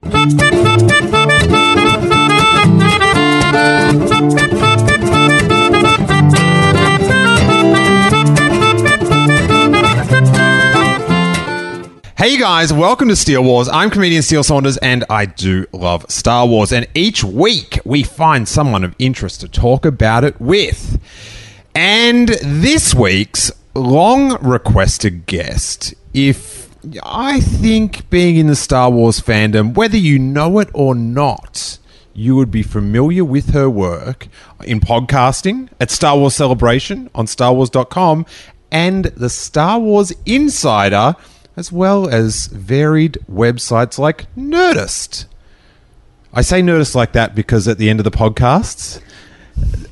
Hey guys, welcome to Steele Wars. I'm comedian Steele Saunders and I do love Star Wars. And each week we find someone of interest to talk about it with. And this week's long requested guest, if I think being in the Star Wars fandom, whether you know it or not, you would be familiar with her work in podcasting at Star Wars Celebration on StarWars.com and the Star Wars Insider as well as varied websites like Nerdist. I say Nerdist like that because at the end of the podcasts,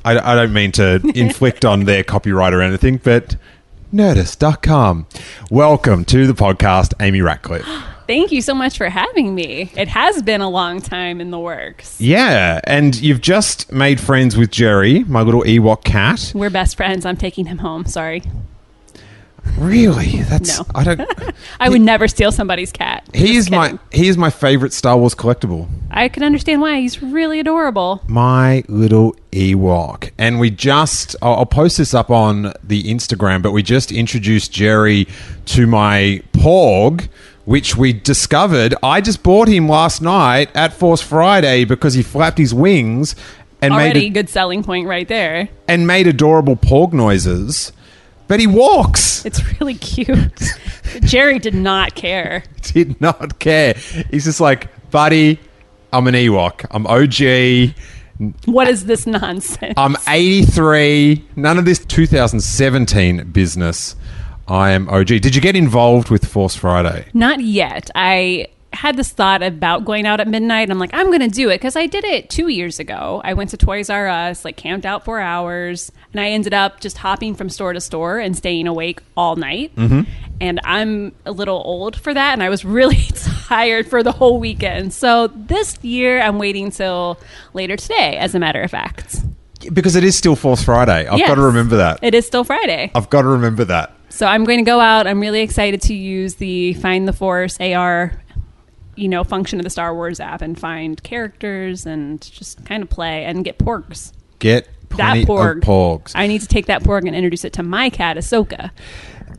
I, I don't mean to inflict on their copyright or anything, but Nerdist.com. Welcome to the podcast, Amy Ratcliffe. Thank you so much for having me. It has been a long time in the works. Yeah, and you've just made friends with Jerry, my little Ewok cat. We're best friends. I'm taking him home. Sorry. Really? That's No. I don't. I would never steal somebody's cat. He Just is my kidding. he is my favorite Star Wars collectible. I can understand why. He's really adorable. My little Ewok. And we just, I'll, I'll post this up on the Instagram, but we just introduced Jerry to my Porg, which we discovered. I just bought him last night at Force Friday because he flapped his wings and Already made good selling point right there. and made adorable Porg noises. But he walks. It's really cute. Jerry did not care. Did not care. He's just like, buddy, I'm an Ewok. I'm OG. What is this nonsense? I'm 83. None of this 2017 business. I am OG. Did you get involved with Force Friday? Not yet. I had this thought about going out at midnight. And I'm like, I'm going to do it because I did it two years ago. I went to Toys R Us, like camped out for hours, and I ended up just hopping from store to store and staying awake all night. Mm-hmm. And I'm a little old for that, and I was really tired for the whole weekend. So this year, I'm waiting till later today, as a matter of fact. Because it is still Force Friday. I've Yes. got to remember that. It is still Friday. I've got to remember that. So I'm going to go out. I'm really excited to use the Find the Force AR, you know, function of the Star Wars app and find characters and just kind of play and get porgs. Get that porg. Porgs. I need to take that porg and introduce it to my cat, Ahsoka.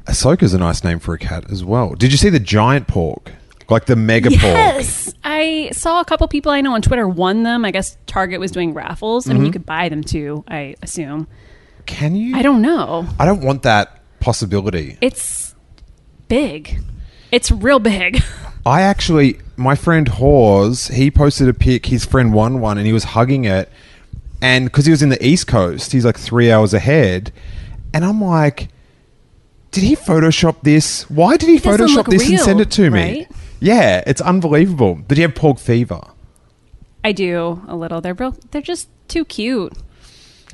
Ahsoka's a nice name for a cat as well. Did you see the giant Porg? Like the mega Porg? Yes, I saw a couple people I know on Twitter won them. I guess Target was doing raffles. I mean, Mm-hmm. you could buy them too. I assume. Can you? I don't know. I don't want that possibility. It's big. It's real big. I actually, my friend Hawes, he posted a pic. His friend won one, and he was hugging it, and because he was in the East Coast, he's like three hours ahead, and I'm like, did he Photoshop this? Why did he doesn't Photoshop look this and send it to me? right? Yeah, it's unbelievable. Did he have porg fever? I do a little. They're real. They're just too cute.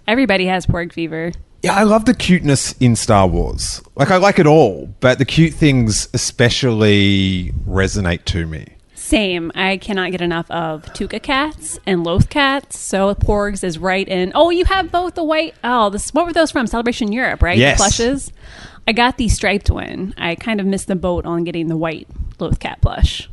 Everybody has porg fever. Yeah, I love the cuteness in Star Wars. Like I like it all, but the cute things especially resonate to me. Same. I cannot get enough of Tooka cats and Loth cats. So Porgs is right in. Oh, you have both the white. Oh, this. What were those from? Celebration Europe, right? Yes. The plushes. I got the striped one. I kind of missed the boat on getting the white Loth cat plush.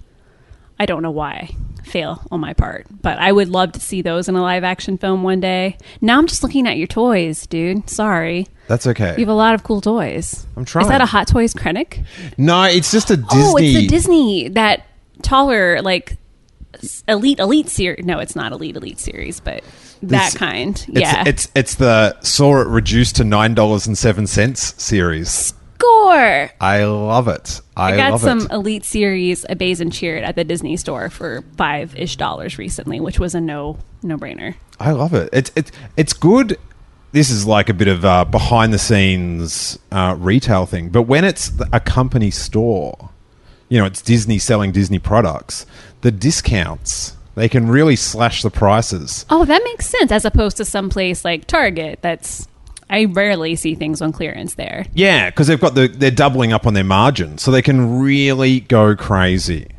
I don't know why. Fail on my part, but I would love to see those in a live action film one day. Now I'm just looking at your toys, dude. Sorry. That's okay. You have a lot of cool toys. I'm trying. Is that a Hot Toys Krennic? no, it's just a Disney. Oh, it's the Disney that taller like elite elite series. No, it's not elite elite series, but that This- kind. It's, yeah. it's it's the saw it reduced to nine dollars and seven cents series. Score. I love it. I, I got some it. elite series a Baze and Chirrut at the Disney store for five ish dollars recently, which was a no no brainer. I love it. It's it's it's good. This is like a bit of a behind the scenes uh, retail thing, but when it's a company store, you know it's Disney selling Disney products, the discounts they can really slash the prices. Oh, that makes sense. As opposed to some place like Target, that's I rarely see things on clearance there. Yeah, because they've got the they're doubling up on their margin, so they can really go crazy.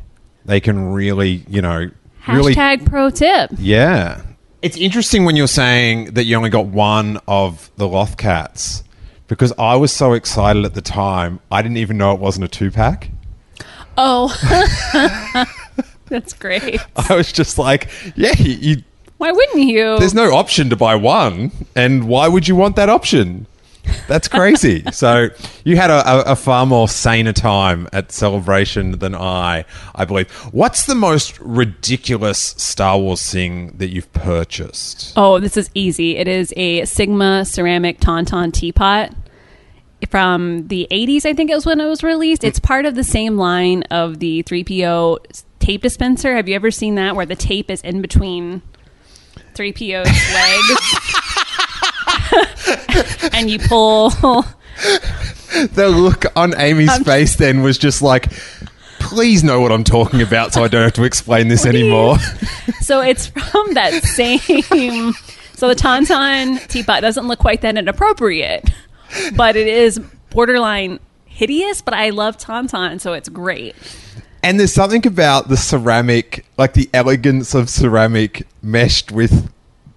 They can really, you know, really Hashtag pro tip. Yeah. It's interesting when you're saying that you only got one of the Loth cats because I was so excited at the time, I didn't even know it wasn't a two pack. Oh, that's great. I was just like, yeah, you, you, Why wouldn't you? there's no option to buy one, and why would you want that option? That's crazy. so you had a, a, a far more saner time at Celebration than I, I believe. What's the most ridiculous Star Wars thing that you've purchased? Oh, this is easy. It is a Sigma ceramic Tauntaun teapot from the 80s, I think it was when it was released. It's part of the same line of the 3PO tape dispenser. Have you ever seen that where the tape is in between 3PO's legs? and you pull. The look on Amy's face then was just like, please know what I'm talking about so I don't have to explain this anymore. So it's from that same. So the Tauntaun teapot doesn't look quite that inappropriate, but it is borderline hideous. But I love Tauntaun, so it's great. And there's something about the ceramic, like the elegance of ceramic meshed with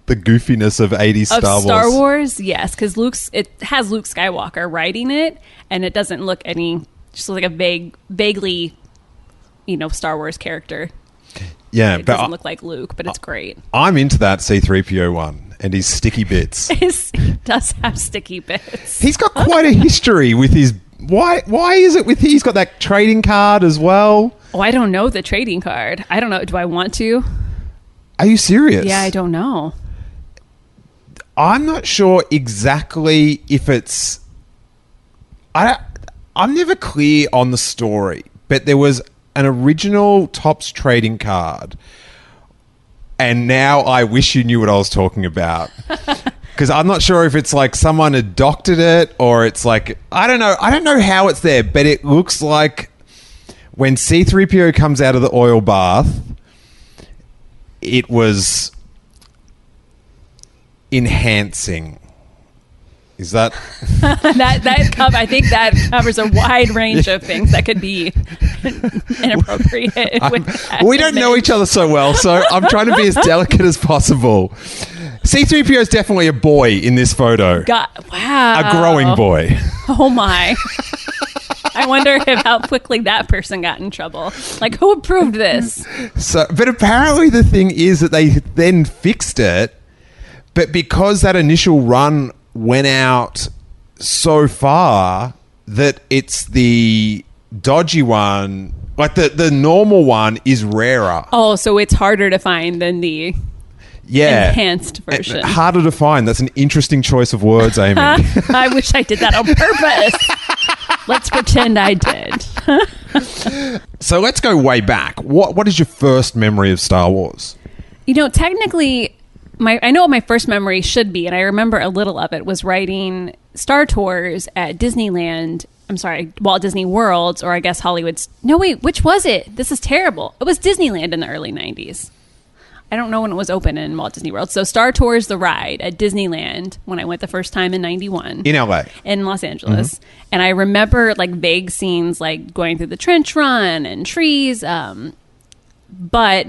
the goofiness of 80s Of Star Wars. Star Wars, yes, because Luke's it has Luke Skywalker writing it, and it doesn't look any just like a vague, vaguely, you know, Star Wars character. Yeah, but It doesn't I, look like Luke, but it's great. I'm into that C3PO one and his sticky bits. His, he does have sticky bits. He's got quite a history with his. Why? Why is it with he's got that trading card as well? Oh, I don't know the trading card. I don't know. Do I want to? Are you serious? Yeah, I don't know. I'm not sure exactly if it's. I I'm never clear on the story, but there was an original Topps trading card, and now I wish you knew what I was talking about. Because I'm not sure if it's like someone had doctored it or it's like I don't know. I don't know how it's there, but it looks like when C3PO comes out of the oil bath, it was enhancing. Is that that that cov- I think that covers a wide range of things that could be inappropriate. with that we don't know image. each other so well, so I'm trying to be as delicate as possible. C3PO is definitely a boy in this photo. God, wow, a growing boy. Oh my! I wonder if how quickly that person got in trouble. Like, who approved this? So, but apparently the thing is that they then fixed it, but because that initial run went out so far that it's the dodgy one, like the the normal one is rarer. Oh, so it's harder to find than the yeah, enhanced version. harder to find. That's an interesting choice of words, Amy. I wish I did that on purpose. Let's pretend I did. so let's go way back. What what is your first memory of Star Wars? You know, technically, my I know what my first memory should be, and I remember a little of it was writing Star Tours at Disneyland. I'm sorry, Walt Disney World, or I guess Hollywood's. No, wait, which was it? This is terrible. It was Disneyland in the early '90s. I don't know when it was open in Walt Disney World. So Star Tours the ride at Disneyland when I went the first time in '91 In LA. in Los Angeles. And I remember like vague scenes like going through the trench run and trees. Um, but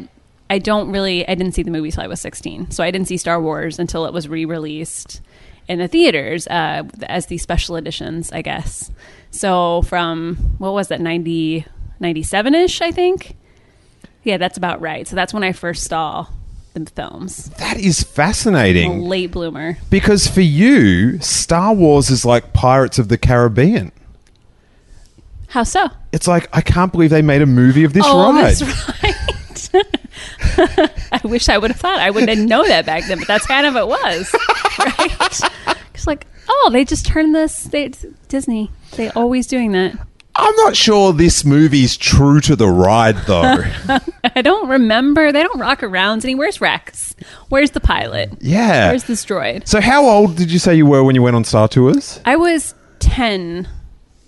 I don't really, I didn't see the movie till I was 16. So I didn't see Star Wars until it was re released in the theaters uh, as the special editions, I guess. So from, what was that, 90, 97 ish, I think? Yeah, that's about right. So that's when I first saw the films. That is A fascinating. late bloomer. Because for you, Star Wars is like Pirates of the Caribbean. How so? It's like I can't believe they made a movie of this oh, ride. that's right. I wish I would have thought. I wouldn't know that back then, but that's kind of what it was, right? It's like, oh, they just turned this. They Disney. They always doing that. I'm not sure this movie's true to the ride though. I don't remember. They don't rock around any. Where's Rex? Where's the pilot? yeah. Where's this droid? so how old did you say you were when you went on Star Tours? I was ten.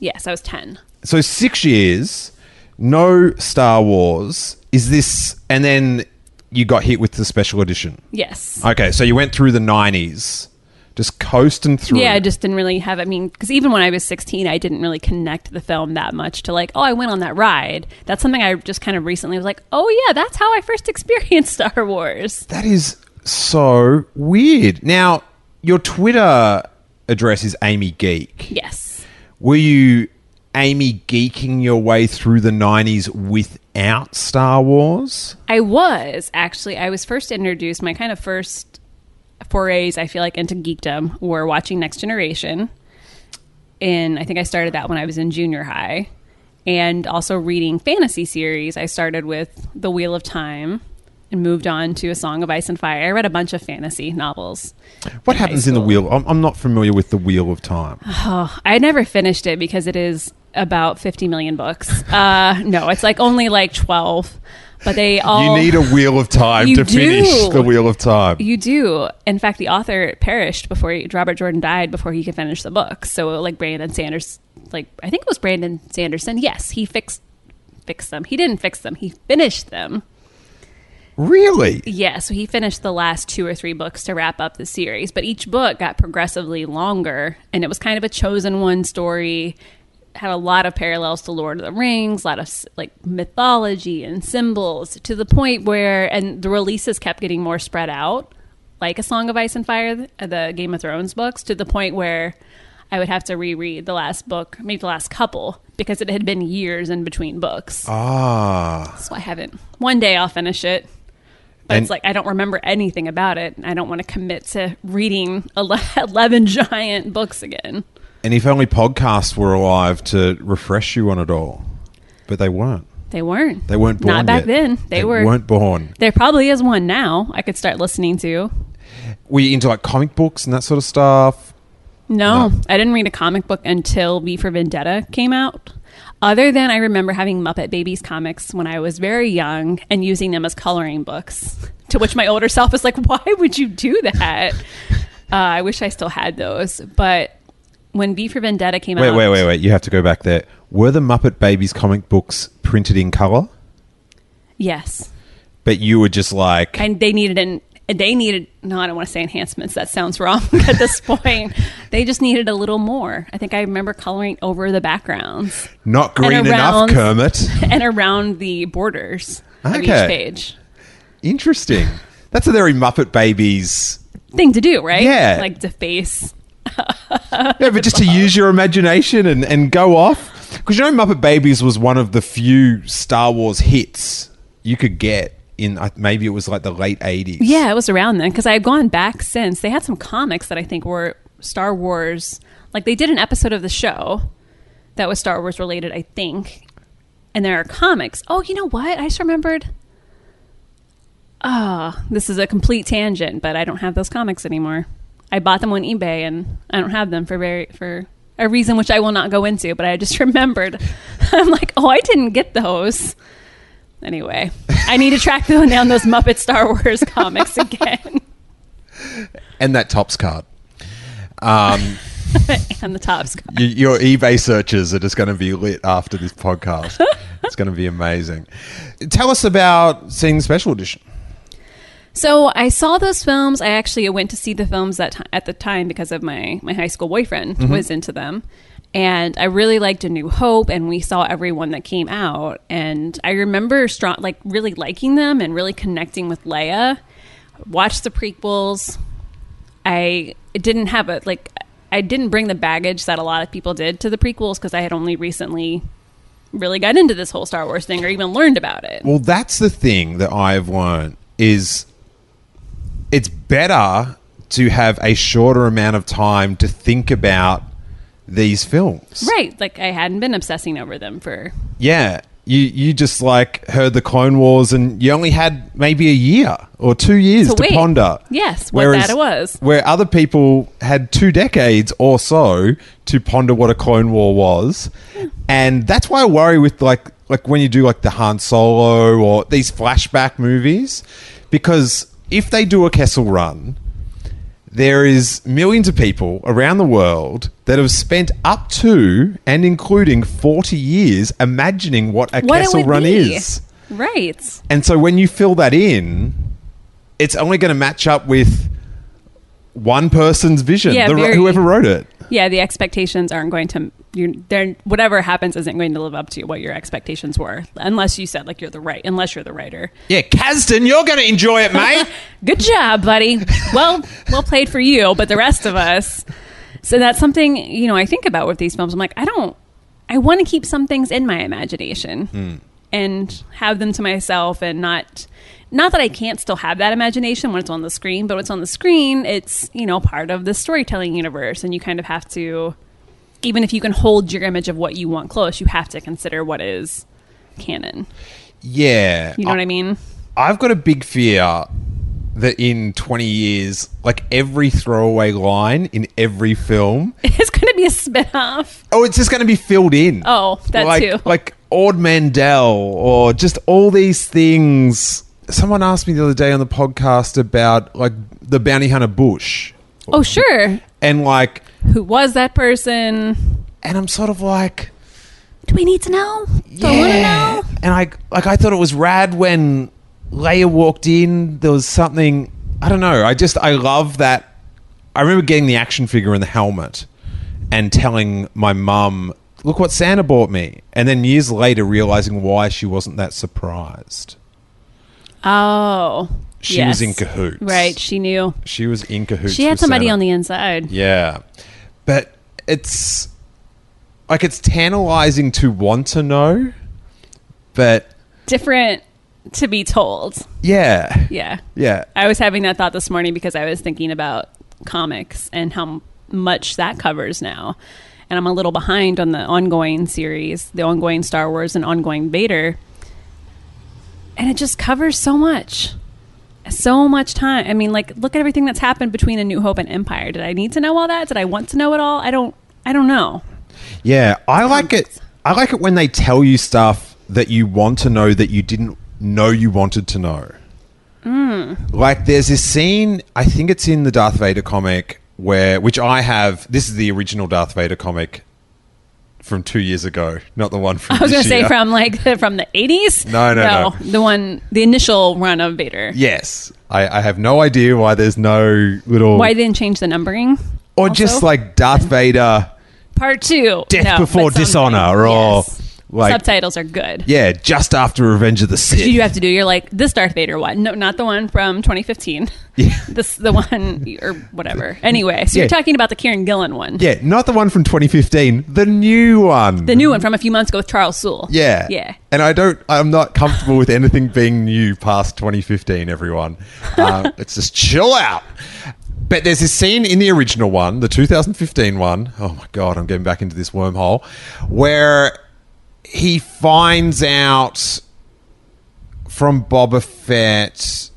Yes, I was ten. So 6 years no Star Wars. Is this and then you got hit with the special edition? Yes. Okay, so you went through the nineties, just coasting through. Yeah, I just didn't really have. I mean, because even when I was 16, I didn't really connect the film that much to like, oh, I went on that ride. That's something I just kind of recently was like, oh yeah, that's how I first experienced Star Wars. That is so weird. Now, your Twitter address is Amy Geek. Yes. Were you Amy geeking your way through the 90s without Star Wars? I was actually. I was first introduced. My kind of first forays, I feel like, into geekdom were watching Next Generation, and I think I started that when I was in junior high, and also reading fantasy series. I started with The Wheel of Time. And moved on to A Song of Ice and Fire. I read a bunch of fantasy novels. What in happens in the wheel? I'm, I'm not familiar with the Wheel of Time. Oh, I never finished it because it is about 50 million books. Uh, no, it's like only like 12. But they all. you need a Wheel of Time to finish the Wheel of Time. You do. In fact, the author perished before he, Robert Jordan died before he could finish the book. So, like Brandon Sanders, like I think it was Brandon Sanderson. Yes, he fixed fixed them. He didn't fix them. He finished them. really? Yeah, so he finished the last two or three books to wrap up the series, but each book got progressively longer, and it was kind of a chosen one story. Had a lot of parallels to Lord of the Rings, a lot of like mythology and symbols, to the point where, and the releases kept getting more spread out, like A Song of Ice and Fire, the- the Game of Thrones books, to the point where I would have to reread the last book, maybe the last couple, because it had been years in between books. Ah. So I haven't. One day I'll finish it. But And- it's like I don't remember anything about it. and I don't want to commit to reading 11 giant books again. And if only podcasts were alive to refresh you on it all. But they weren't. They weren't. They weren't born Not back yet. then. They, were. weren't born. There probably is one now I could start listening to. Were you into like comic books and that sort of stuff? No, No. I didn't read a comic book until V for Vendetta came out. Other than I remember having Muppet Babies comics when I was very young and using them as coloring books. To which my older self is like, "Why would you do that?" uh, I wish I still had those. But when V for Vendetta came Wait, out, wait, wait, wait. You have to go back there. Were the Muppet Babies comic books printed in color? yes, But you were just like, and they needed an they needed no, I don't want to say enhancements. That sounds wrong at this point. They just needed a little more. I think I remember coloring over the backgrounds. not green and enough, Kermit. and around the borders of each page. Interesting. That's a very Muppet Babies. Thing to do, right? Yeah. Like deface. Yeah, but just to use your imagination and, and go off. Because you know, Muppet Babies was one of the few Star Wars hits you could get in, maybe it was like the late 80s. Yeah, it was around then because I had gone back since. They had some comics that I think were Star Wars. Like they did an episode of the show that was Star Wars related, I think. And there are comics. Oh, you know what? I just remembered. Ah, this is a complete tangent, but I don't have those comics anymore. I bought them on eBay and I don't have them for very for a reason which I will not go into, but I just remembered. I'm like, "Oh, I didn't get those." Anyway, I need to track down those Muppet Star Wars comics again. And that Topps card. Um, and the Topps. y- your eBay searches are just going to be lit after this podcast. it's going to be amazing. Tell us about seeing the special edition. So I saw those films. I actually went to see the films that ti at the time because of my my high school boyfriend mm-hmm. was into them, and I really liked A New Hope. And we saw every one that came out, and I remember strong like really liking them and really connecting with Leia. Watched the prequels. I didn't have a like. I didn't bring the baggage that a lot of people did to the prequels because I had only recently really got into this whole Star Wars thing or even learned about it. Well, that's the thing that I've learned is it's better to have a shorter amount of time to think about these films. Right. Like I hadn't been obsessing over them for Yeah. You you just like heard the Clone Wars and you only had maybe a year or two years To to, ponder. Yes, what that it was. Where other people had two decades or so to ponder what a Clone War was. Hmm. And that's why I worry with like like when you do like the Han Solo or these flashback movies, because if they do a Kessel run, there is millions of people around the world that have spent up to and including 40 years imagining what a What Kessel Run be. is. Right. And so when you fill that in, it's only going to match up with one person's vision, Yeah, the, very- whoever wrote it. Yeah, the expectations aren't going to you're whatever happens isn't going to live up to what your expectations were unless you said like you're the right unless you're the writer. Yeah, Kasdan, you're going to enjoy it, mate. Good job, buddy. Well, well played for you, but the rest of us. So that's something, you know, I think about with these films. I'm like, I don't I want to keep some things in my imagination hmm. and have them to myself and not not that I can't still have that imagination when it's on the screen, but when it's on the screen, it's, you know, part of the storytelling universe and you kind of have to even if you can hold your image of what you want close, you have to consider what is canon. yeah. You know what I mean? I've got a big fear that in 20 years, like every throwaway line in every film, It's going to be a spin-off. oh, it's just going to be filled in. Oh, that like, too. Like Ord Mantell or just all these things. Someone asked me the other day on the podcast about like the bounty hunter Boushh. Oh, sure. And like, Who was that person? and I'm sort of like, Do we need to know? Do I want to know? And I like I thought it was rad when Leia walked in. There was something I don't know. I just I love that. I remember getting the action figure and the helmet and telling my mum, "Look what Santa bought me," and then years later realizing why she wasn't that surprised. Oh, She yes. was in cahoots. Right, she knew. She was in cahoots. She had somebody Santa. on the inside. Yeah. But it's like it's tantalizing to want to know, but Different to be told. yeah. Yeah. Yeah. I was having that thought this morning because I was thinking about comics and how much that covers now. And I'm a little behind on the ongoing series, the ongoing Star Wars and ongoing Vader. And it just covers so much. So much time. I mean, like look at everything that's happened between A New Hope and Empire. Did I need to know all that? Did I want to know it all? I don't I don't know. Yeah, I like it. I like it when they tell you stuff that you want to know that you didn't know you wanted to know. Mm. Like there's this scene, I think it's in the Darth Vader comic where which I have this is the original Darth Vader comic from 2 years ago, not the one from I was going to say from like from the 80s. No, no, no. The one the initial run of Vader. Yes. I, I have no idea why there's no little Why they didn't change the numbering? or also? just like Darth Vader Part two. Death No, Before. Dishonor or, Yes. Like- subtitles are good. yeah, just after Revenge of the Sith. You have to do? You're like this Darth Vader one, no, not the one from 2015. Yeah. this the one or whatever. Anyway, so Yeah. you're talking about the Kieran Gillen one, Yeah, not the one from 2015, the new one. the new one from a few months ago with Charles Soule. Yeah. yeah. And I don't, I'm not comfortable with anything being new past 2015, everyone. Um, let's just chill out. But there's this scene in the original one, the 2015 one. Oh my God, I'm getting back into this wormhole. Where he finds out from Boba Fett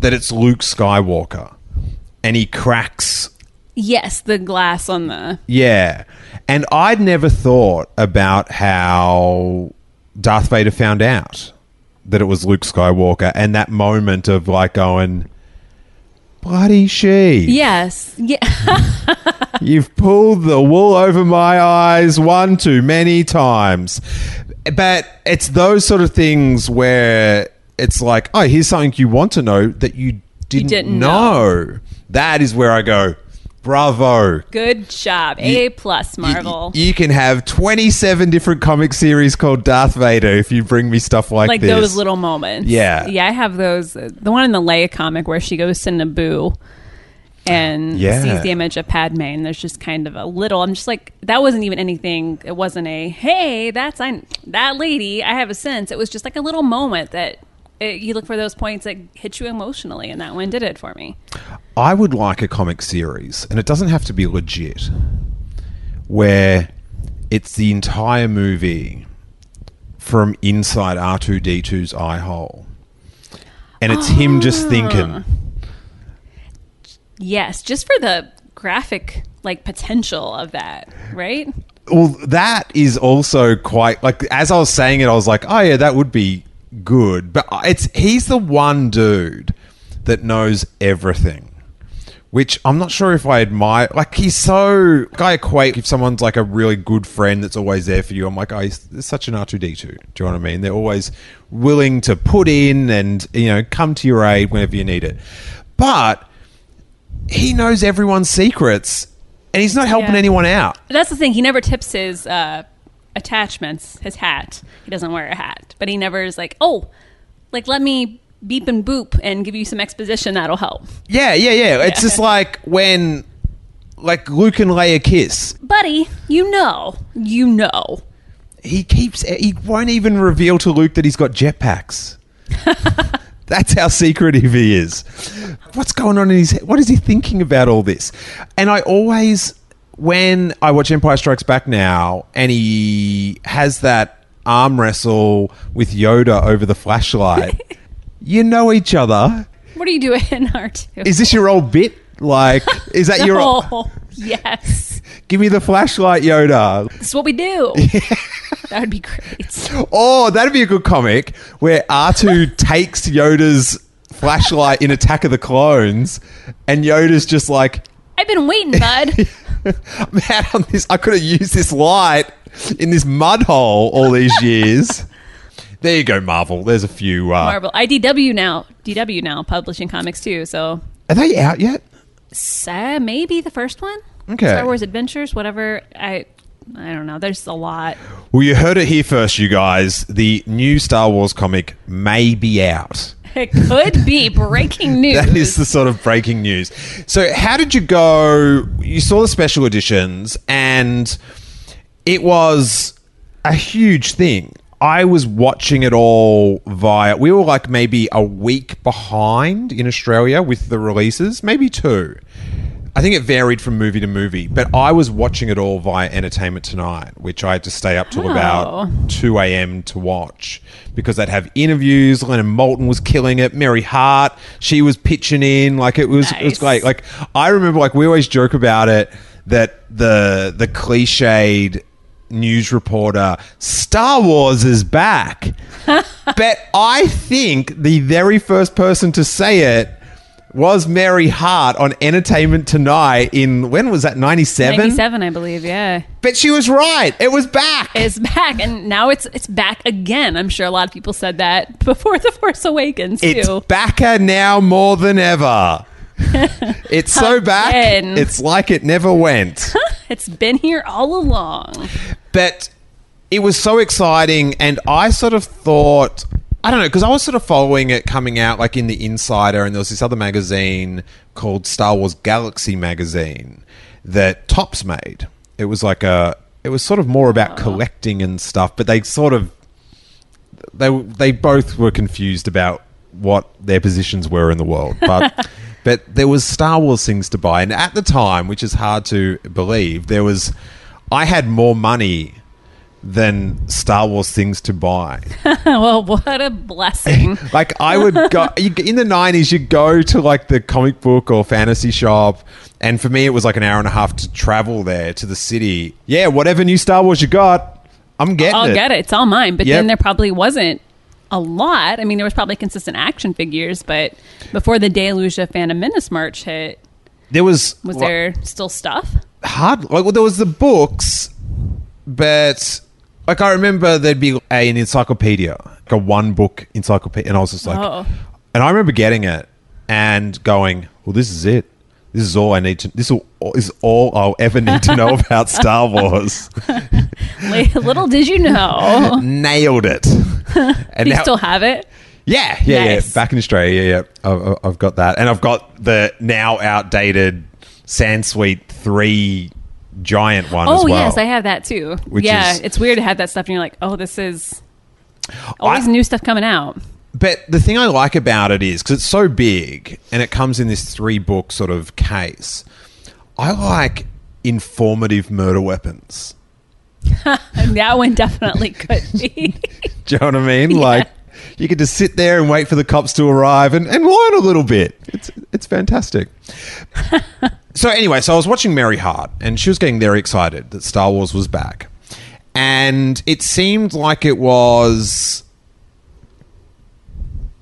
that it's Luke Skywalker. And he cracks Yes, the glass on the yeah. And I'd never thought about how Darth Vader found out that it was Luke Skywalker and that moment of like going, bloody she. yes, yeah. You've pulled the wool over my eyes one too many times. But it's those sort of things where it's like, oh, here's something you want to know that you didn't, didn't know. That is where I go, bravo. Good job, A plus, Marvel. You, can have 27 different comic series called Darth Vader if you bring me stuff like, like this. those little moments. Yeah. yeah. I have those. uh, The one in the Leia comic where she goes to Naboo and Yeah. sees the image of Padme, and there's just kind of a little. I'm just like, that wasn't even anything. It wasn't a hey, that's I that lady. I have a sense. It was just like a little moment that. It, you look for those points that hit you emotionally, and that one did it for me. I would like a comic series, and it doesn't have to be legit, where it's the entire movie from inside R2D2's eye hole. And it's him just Ah. thinking, Yes, just for the graphic like potential of that, right? Well, that is also quite like as I was saying it, I was like, oh yeah, that would be good. But it's he's the one dude that knows everything. which I'm not sure if I admire. Like he's so I equate if someone's like a really good friend that's always there for you. I'm like, oh, he's, he's such an R2D2. Do you know what I mean? They're always willing to put in and you know come to your aid whenever you need it. But he knows everyone's secrets, and he's not helping Yeah. anyone out. That's the thing. He never tips his uh, attachments, his hat. He doesn't wear a hat, but he never is like, oh, like let me beep and boop and give you some exposition that'll help, Yeah, yeah, yeah. It's just like when like Luke and Leia kiss. buddy. You know, you know. he keeps he won't even reveal to Luke that he's got jetpacks. That's how secretive he is. What's going on in his head? What is he thinking about all this? And I always when I watch Empire Strikes Back now and he has that arm wrestle with Yoda over the flashlight. you know each other. What are you doing, R2? Is this your old bit? Like is that your old. yes. Give me the flashlight, Yoda. This is what we do. that would be great. Oh, that'd be a good comic where R2 takes Yoda's flashlight in Attack of the Clones, and Yoda's just like, I've been waiting, bud. I'm out on this. I could have used this light in this mud hole all these years. there you go, Marvel. There's a few. Uh, Marvel. IDW now. DW now publishing comics too. So are they out yet? uh, maybe the first one. Okay. Star Wars Adventures, whatever. I I don't know. There's a lot. Well, you heard it here first, you guys. The new Star Wars comic may be out. It could be breaking news. That is the sort of breaking news. So, how did you go? You saw the special editions, and it was a huge thing. I was watching it all via. We were like maybe a week behind in Australia with the releases, maybe two. I think it varied from movie to movie, but I was watching it all via Entertainment Tonight, which I had to stay up till Oh. about 2 a.m. to watch because they'd have interviews. Leonard Maltin was killing it. Mary Hart, she was pitching in. Like it was, it was Nice. great. Like I remember, like we always joke about it that the the cliched news reporter Star Wars is back, but I think the very first person to say it was Mary Hart on Entertainment Tonight in when was that 97? 97, I believe. Yeah, But she was right. It was back. it's back, and now it's it's back again. I'm sure a lot of people said that before the Force Awakens too. It's backer now more than ever. it's so back. It's like it never went. It's been here all along. but it was so exciting and i sort of thought i don't know because i was sort of following it coming out like in the insider and there was this other magazine called star wars galaxy magazine that Topps made. It was like a it was sort of more about uh-huh. collecting and stuff but they sort of they they both were confused about what their positions were in the world but but there was Star Wars things to buy and at the time which is hard to believe there was I had more money than Star Wars things to buy well, what a blessing. like I would go you, in the 90s you'd go to like the comic book or fantasy shop and for me it was like an hour and a half to travel there to the city yeah whatever new Star Wars you got I'm getting I'll it get it. It's all mine. But Yep. then there probably wasn't a lot. I mean, there was probably consistent action figures, but before the Deluge of Phantom Menace March hit, there was was like, there still stuff? hard like well there was the books but like I remember there'd be a, an encyclopedia like a one book encyclopedia and I was just like Oh. and I remember getting it and going well this is it this is all I need to this will- is all I'll ever need to know about Star Wars Little did you know. nailed it and Do you still have it? yeah yeah Nice. yeah back in Australia yeah, yeah I've, I've got that and I've got the now outdated Sansweet 3 giant one as Oh, well yes, I have that too. Yeah, is- it's weird to have that stuff and you're like, oh, this is always I- new stuff coming out. But the thing I like about it is because it's so big and it comes in this three book sort of case. I like informative murder weapons. And that one definitely could be. Do you know what I mean? Like you could just sit there and wait for the cops to arrive and, and learn a little bit. It's it's fantastic. so anyway, so I was watching Mary Hart and she was getting very excited that Star Wars was back. And it seemed like it was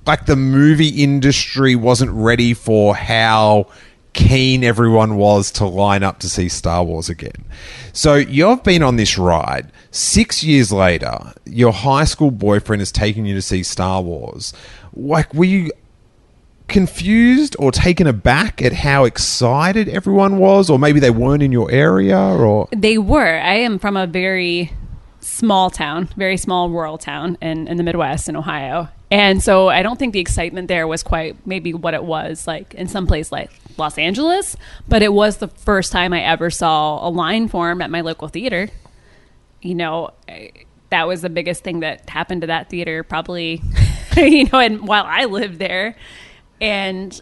like the movie industry wasn't ready for how keen everyone was to line up to see Star Wars again. So you've been on this ride. Six years later, your high school boyfriend is taking you to see Star Wars. Like, were you confused or taken aback at how excited everyone was, or maybe they weren't in your area, or They were. I am from a very small town, very small rural town in, in the Midwest in Ohio. And so I don't think the excitement there was quite maybe what it was like in some place like Los Angeles, but it was the first time I ever saw a line form at my local theater. You know, I- that was the biggest thing that happened to that theater probably, you know, and while I lived there. And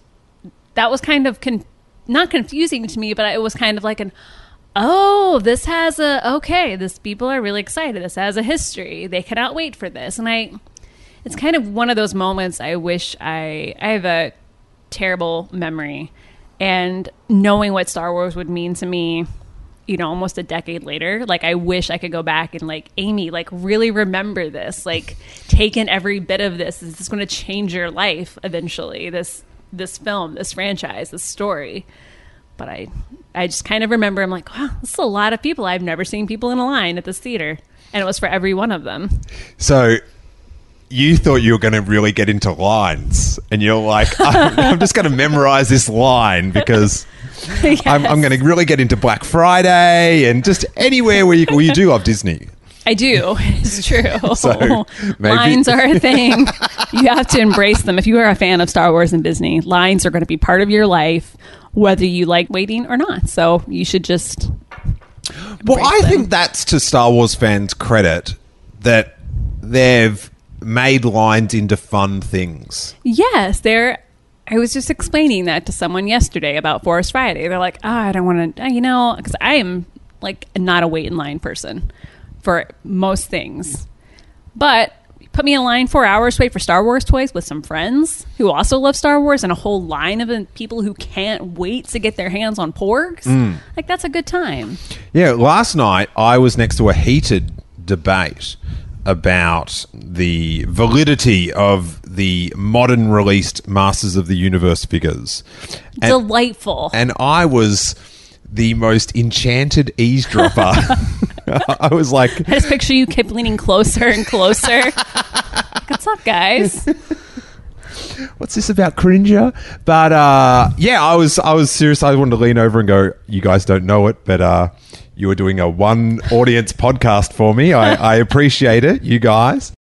that was kind of con- not confusing to me, but it was kind of like an oh, this has a okay, this people are really excited. This has a history. They cannot wait for this. And I it's kind of one of those moments I wish I I have a terrible memory and knowing what Star Wars would mean to me you know almost a decade later like i wish i could go back and like amy like really remember this like take in every bit of this. Is this going to change your life eventually this this film this franchise this story? But i i just kind of remember i'm like wow this is a lot of people. I've never seen people in a line at this theater. And it was for every one of them. So. You thought you were going to really get into lines, and you're like, I'm, I'm just going to memorize this line because I'm, I'm going to really get into Black Friday and just anywhere where you, you do love Disney. I do. It's true. So, maybe- lines are a thing. you have to embrace them. If you are a fan of Star Wars and Disney, lines are going to be part of your life, whether you like waiting or not. So you should just. Well, I them. think that's to Star Wars fans' credit that they've made lines into fun things. Yes, they're. I was just explaining that to someone yesterday about Force Friday. They're like, oh, I don't want to, eh, you know, because I am like not a wait in line person for most things. But put me in line four hours to wait for Star Wars toys with some friends who also love Star Wars and a whole line of uh, people who can't wait to get their hands on porgs. Mm. Like, that's a good time. Yeah, last night I was next to a heated debate about the validity of the modern released Masters of the Universe figures. And, Delightful. and I was the most enchanted eavesdropper. I was like, I just picture you keep leaning closer and closer. What's up, guys? what's this about Cringer? But uh, yeah, I was I was serious. I wanted to lean over and go, you guys don't know it, but uh, you were doing a one audience podcast for me. I, I appreciate it, you guys.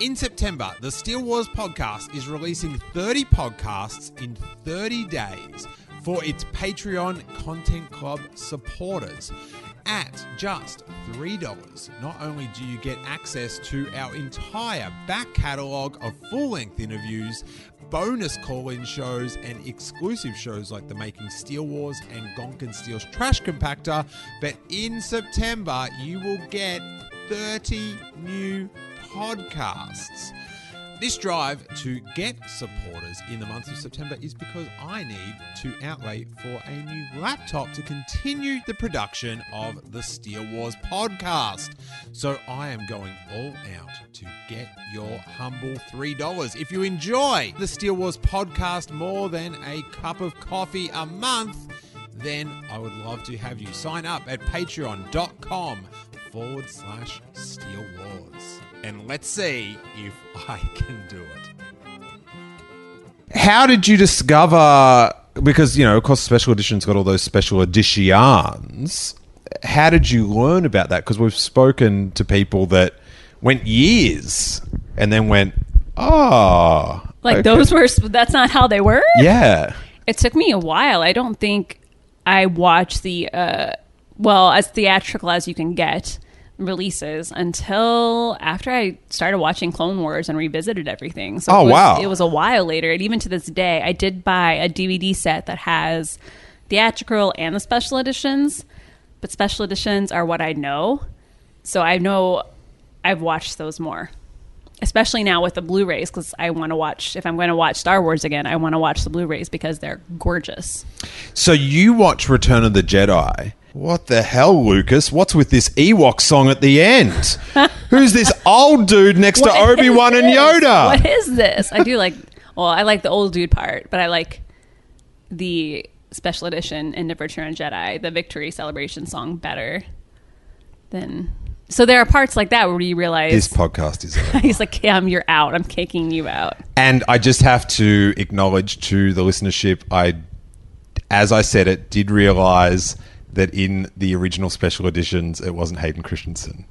In September, the Steele Wars podcast is releasing 30 podcasts in 30 days for its Patreon Content Club supporters. At just $3, not only do you get access to our entire back catalogue of full length interviews, bonus call in shows, and exclusive shows like the Making Steele Wars and Gonk and Steele's Trash Compactor, but in September, you will get 30 new podcasts. This drive to get supporters in the month of September is because I need to outlay for a new laptop to continue the production of the Steele Wars podcast. So I am going all out to get your humble $3. If you enjoy the Steele Wars podcast more than a cup of coffee a month, then I would love to have you sign up at patreon.com forward slash steel wars. And let's see if I can do it. How did you discover? Because, you know, of course, special editions got all those special editions. How did you learn about that? Because we've spoken to people that went years and then went, oh. Like okay." those were that's not how they were. Yeah. It took me a while. I don't think I watched the uh well, as theatrical as you can get releases until after I started watching Clone Wars and revisited everything. So Oh, it was, wow. It was a while later, and even to this day, I did buy a DVD set that has theatrical and the special editions. But special editions are what I know, so I know I've watched those more especially now with the Blu-rays because I want to watch. If I'm going to watch Star Wars again, I want to watch the Blu-rays because they're gorgeous. So you watch Return of the Jedi. What the hell, Lucas? What's with this Ewok song at the end? Who's this old dude next to What Obi Wan is and this? Yoda? What is this? I do like. Well, I like the old dude part, but I like the special edition in Never Return of Jedi, the victory celebration song, better than. So there are parts like that where you realize This podcast is over. he's like, Cam, you're out. I'm kicking you out. And I just have to acknowledge to the listenership, I, as I said it, did realize that in the original special editions, it wasn't Hayden Christensen.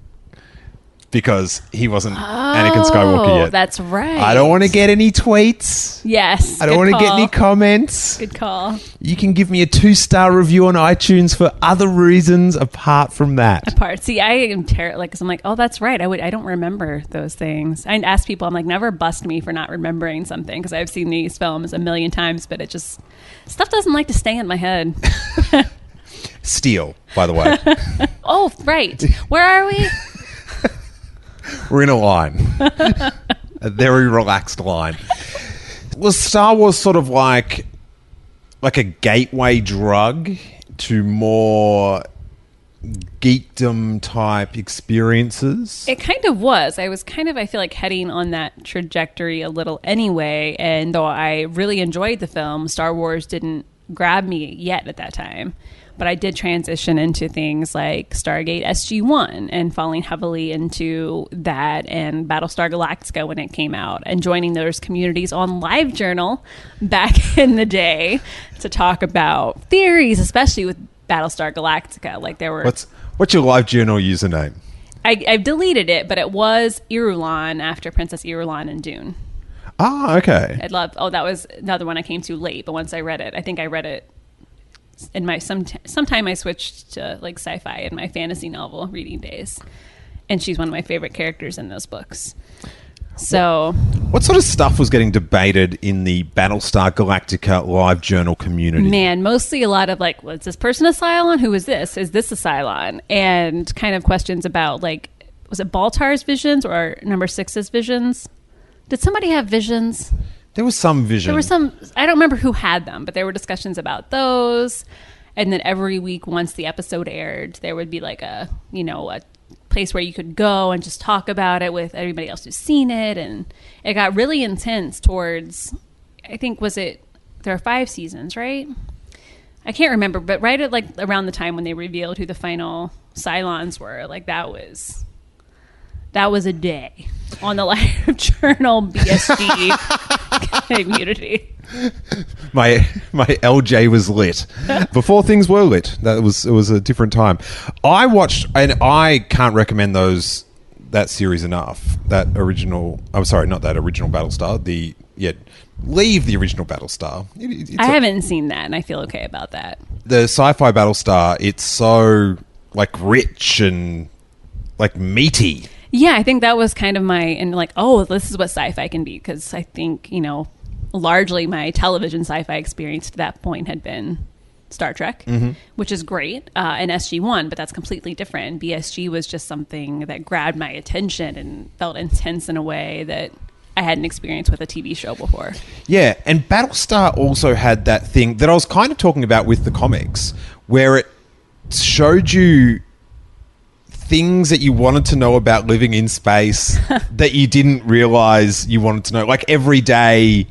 Because he wasn't Anakin oh, Skywalker Oh, yet. that's right. I don't want to get any tweets. Yes. I don't want to get any comments. Good call. You can give me a two star review on iTunes for other reasons apart from that. Apart. See, I am terrible. Like, 'cause I'm like, oh, that's right. I would. I don't remember those things. I ask people. I'm like, never bust me for not remembering something because I've seen these films a million times, but it just stuff doesn't like to stay in my head. Steele, by the way. Oh, right. Where are we? We're in a line. a very relaxed line. Was Star Wars sort of like like a gateway drug to more geekdom type experiences? It kind of was. I was kind of, I feel like, heading on that trajectory a little anyway. And though I really enjoyed the film, Star Wars didn't grab me yet at that time. But I did transition into things like Stargate SG 1 and falling heavily into that and Battlestar Galactica when it came out and joining those communities on LiveJournal back in the day to talk about theories, especially with Battlestar Galactica. Like there were. What's what's your LiveJournal username? I, I've deleted it, but it was Irulan after Princess Irulan and Dune. Ah, okay. I'd love. Oh, that was another one I came to late, but once I read it, I think I read it in my some sometime I switched to like sci-fi in my fantasy novel reading days, and she's one of my favorite characters in those books. So What sort of stuff was getting debated in the Battlestar Galactica live journal community? Man, mostly a lot of like, was this person a Cylon? Who is this? Is this a Cylon? And kind of questions about like, was it Baltar's visions or number six's visions? Did somebody have visions? There was some vision. There were some, I don't remember who had them, but there were discussions about those. And then every week, once the episode aired, there would be like a, you know, a place where you could go and just talk about it with everybody else who's seen it. And it got really intense towards, I think, was it, there are five seasons, right? I can't remember, but right at like around the time when they revealed who the final Cylons were, like that was that was a day on the Live Journal BSG community. my my LJ was lit before things were lit. That was it was a different time. I watched and I can't recommend those that series enough. That original. I'm sorry, not that original Battlestar. The yet leave the original Battlestar. It- I a- haven't seen that, and I feel okay about that. the sci-fi Battlestar. It's so like rich and like meaty. Yeah, I think that was kind of my and like, oh, this is what sci-fi can be because I think you know, largely my television sci-fi experience to that point had been Star Trek, which is great, uh, and SG One, but that's completely different. BSG was just something that grabbed my attention and felt intense in a way that I hadn't experienced with a TV show before. Yeah, and Battlestar also had that thing that I was kind of talking about with the comics, where it showed you things that you wanted to know about living in space that you didn't realize you wanted to know. Like every day,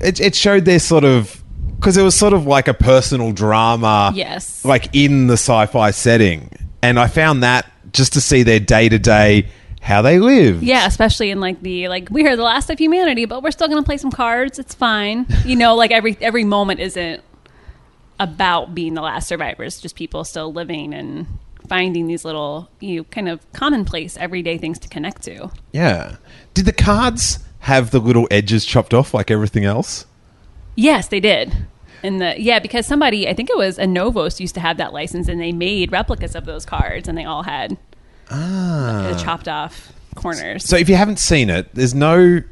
it, it showed their sort of because it was sort of like a personal drama, Yes. like in the sci-fi setting, and I found that just to see their day to day how they live. Yeah, especially in like the like we are the last of humanity, but we're still gonna play some cards. It's fine. You know, like every every moment isn't about being the last survivors, just people still living and finding these little you know, kind of commonplace everyday things to connect to. yeah. Did the cards have the little edges chopped off like everything else? Yes, they did. And the yeah, because somebody I think it was Anovos used to have that license and they made replicas of those cards and they all had ah. chopped off corners. So if you haven't seen it, there's no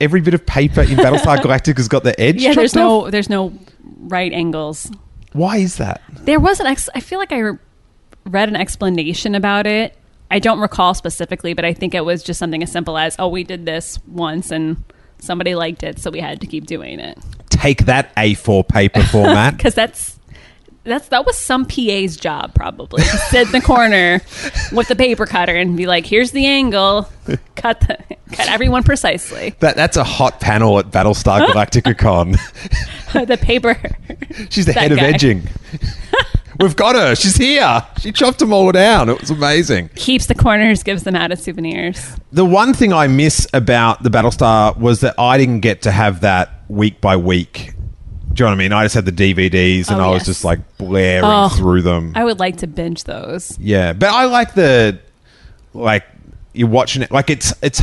every bit of paper in Battlestar Galactica has got the edge. yeah, there's off? no there's no right angles. Why is that? There was an ex- I feel like I read an explanation about it. I don't recall specifically, but I think it was just something as simple as, "Oh, we did this once and somebody liked it, so we had to keep doing it." Take that A4 paper format. Because that's that's that was some PA's job probably sit in the corner with the paper cutter and be like, "Here's the angle, cut the, cut everyone precisely." that that's a hot panel at Battlestar Galactica Con. the paper. She's the head of edging. We've got her. She's here. She chopped them all down. It was amazing. Keeps the corners, gives them out as souvenirs. The one thing I miss about the Battlestar was that I didn't get to have that week by week. Do you know what I mean? I just had the DVDs and Oh, I was yes. just like blaring Oh, through them. I would like to binge those. Yeah, but I like the like you're watching it like it's it's